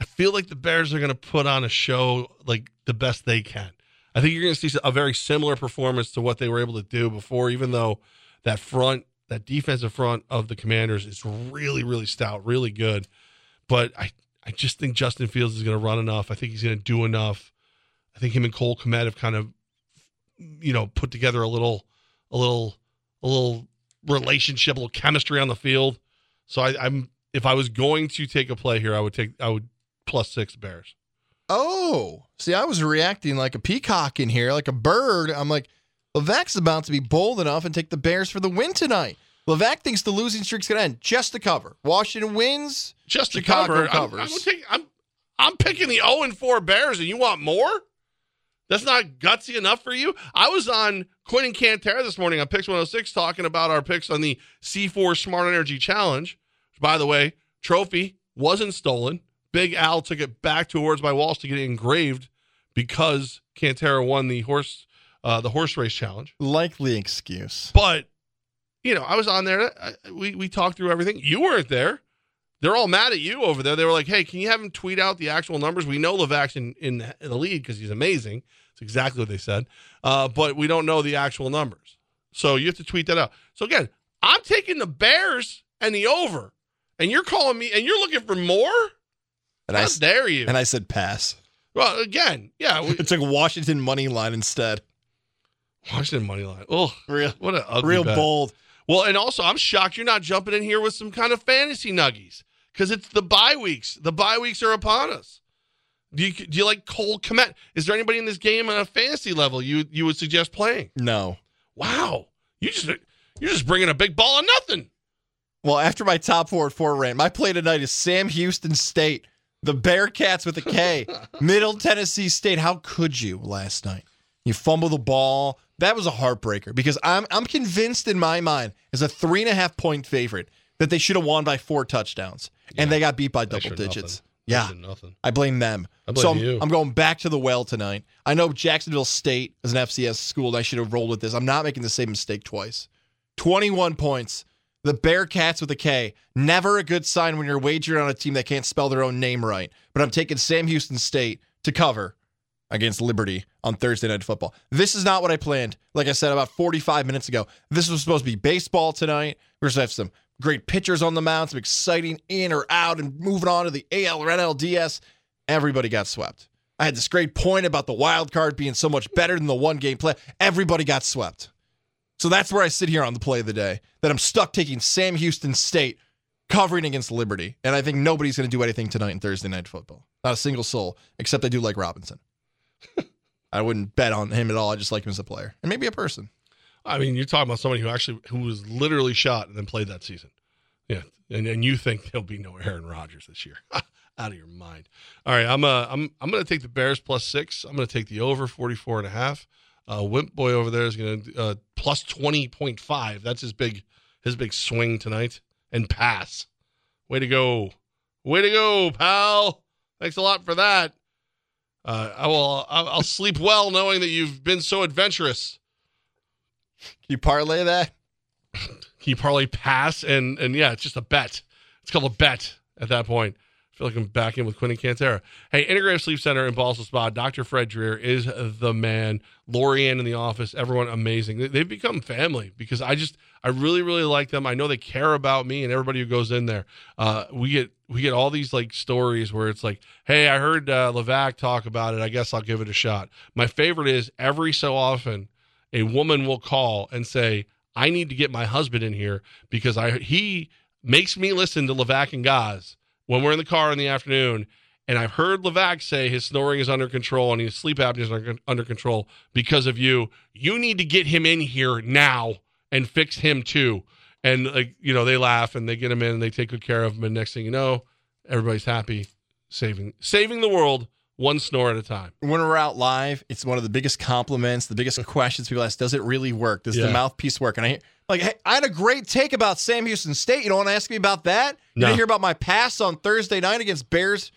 I feel like the Bears are going to put on a show like the best they can. I think you're going to see a very similar performance to what they were able to do before, even though that front, that defensive front of the Commanders is really, really stout, really good. But I, I just think Justin Fields is going to run enough. I think he's going to do enough. I think him and Cole Kmet have kind of, you know, put together a little, a little, a little relationship, a little chemistry on the field. So I, I'm, if I was going to take a play here, I would take, I would plus six Bears. Oh, see, I was reacting like a peacock in here, like a bird. I'm like, Levack's about to be bold enough and take the Bears for the win tonight. Levack thinks the losing streak's gonna end just to cover. Washington wins. Just to Chicago cover, I'm, covers. I'm, taking, I'm, I'm picking the 0 and 4 Bears, and you want more? That's not gutsy enough for you. I was on Quinn and Cantera this morning on PYX 106 talking about our picks on the C4 Smart Energy Challenge. Which, by the way, trophy wasn't stolen. Big Al took it back towards my walls to get it engraved because Cantera won the horse uh, the horse race challenge. Likely excuse. But you know, I was on there. I, we we talked through everything. You weren't there. They're all mad at you over there. They were like, "Hey, can you have him tweet out the actual numbers? We know Levack's in, in, the lead because he's amazing. It's exactly what they said, uh, but we don't know the actual numbers. So you have to tweet that out. So again, I'm taking the Bears and the over, and you're calling me, and you're looking for more. And How I dare you? and I said pass. well, again, yeah, we, It took Washington money line instead. Washington money line. Oh, Real, what a ugly real bet. bold. Well, and also, I'm shocked you're not jumping in here with some kind of fantasy nuggies because it's the bye weeks. The bye weeks are upon us. Do you do you like Cole Kmet? Is there anybody in this game on a fantasy level you you would suggest playing? No. Wow, you just you're just bringing a big ball of nothing. Well, after my top four at four rant, my play tonight is Sam Houston State, the Bearkats with a K, Middle Tennessee State. How could you last night? You fumble the ball. That was a heartbreaker because I'm I'm convinced in my mind as a three and a half point favorite that they should have won by four touchdowns and they got beat by double digits. nothing. Yeah, nothing. I blame them. I blame so I'm, you. I'm going back to the well tonight. I know Jacksonville State is an FCS school, and I should have rolled with this. I'm not making the same mistake twice. 21 points. The Bearkats with a K. Never a good sign when you're wagering on a team that can't spell their own name right. But I'm taking Sam Houston State to cover against Liberty on Thursday Night Football. This is not what I planned. Like I said about 45 minutes ago, this was supposed to be baseball tonight. We're supposed to have some great pitchers on the mound, some exciting in or out, and moving on to the AL or NLDS. Everybody got swept. I had this great point about the wild card being so much better than the one game play. Everybody got swept. So that's where I sit here on the play of the day that I'm stuck taking Sam Houston State covering against Liberty. And I think nobody's going to do anything tonight in Thursday night football. Not a single soul, except I do like Robinson. I wouldn't bet on him at all. I just like him as a player and maybe a person. I mean, you're talking about somebody who actually who was literally shot and then played that season. Yeah, and and you think there'll be no Aaron Rodgers this year? Out of your mind. All right, I'm uh I'm I'm going to take the Bears plus six. I'm going to take the over 44 and a half. Uh, Wimp boy over there is going to uh, plus 20.5. That's his big his big swing tonight and pass. Way to go, way to go, pal. Thanks a lot for that. Uh, I will. I'll, I'll sleep well knowing that you've been so adventurous. You parlay that? Can you parlay pass and and yeah, it's just a bet. It's called a bet at that point. I feel like I'm back in with Quinn and Cantera. Hey, Integrative Sleep Center in Ballston Spa. Dr. Fred Dreer is the man. Lorianne in the office. Everyone amazing. They- They've become family because I just I really really like them. I know they care about me and everybody who goes in there. Uh, we get we get all these like stories where it's like, hey, I heard uh, Levack talk about it. I guess I'll give it a shot. My favorite is every so often a woman will call and say, I need to get my husband in here because I he makes me listen to Levack and Gaz when we're in the car in the afternoon. And I've heard Levack say his snoring is under control and his sleep apnea is under, control because of you. You need to get him in here now and fix him too. And like you know, they laugh and they get him in and they take good care of him. And next thing you know, everybody's happy, saving saving the world one snore at a time. When we're out live, it's one of the biggest compliments, the biggest questions people ask. Does it really work? Does Yeah. the mouthpiece work? And I like, hey, I had a great take about Sam Houston State. You don't want to ask me about that? You No. didn't hear about my pass on Thursday night against Bears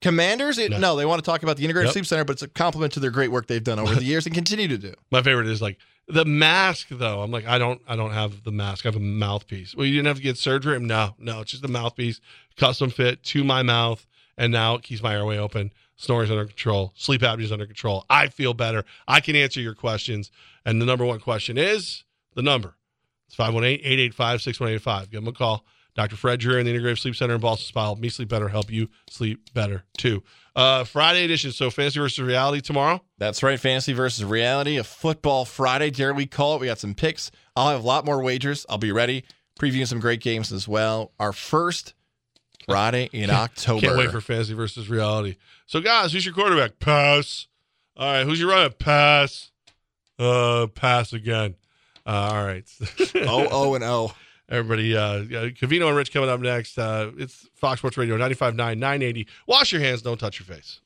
Commanders? It- No. no. they want to talk about the Integrated Yep. Sleep Center, but it's a compliment to their great work they've done over the years and continue to do. My favorite is like the mask though. I'm like, I don't I don't have the mask. I have a mouthpiece. Well, you didn't have to get surgery? No, no, it's just a mouthpiece, custom fit to my mouth, and now it keeps my airway open. Snoring's under control. Sleep apnea's under control. I feel better. I can answer your questions. And the number one question is the number. It's 518-885-6185. Give them a call. Dr. Fred Dreer in the Integrative Sleep Center in Ballston. Help me sleep better. Help you sleep better too. Uh, Friday edition. So fantasy versus reality tomorrow. That's right, fantasy versus reality, a football Friday, dare we call it. We got some picks. I'll have a lot more wagers. I'll be ready, previewing some great games as well. Our first Friday in October. Can't wait for fantasy versus reality. So, guys, who's your quarterback? Pass. All right, who's your running? Pass. Uh, pass again. Uh, all right. oh, oh, and oh. Everybody, uh, Cavino and Rich coming up next. Uh, it's Fox Sports Radio 95.9, 980. Wash your hands, don't touch your face.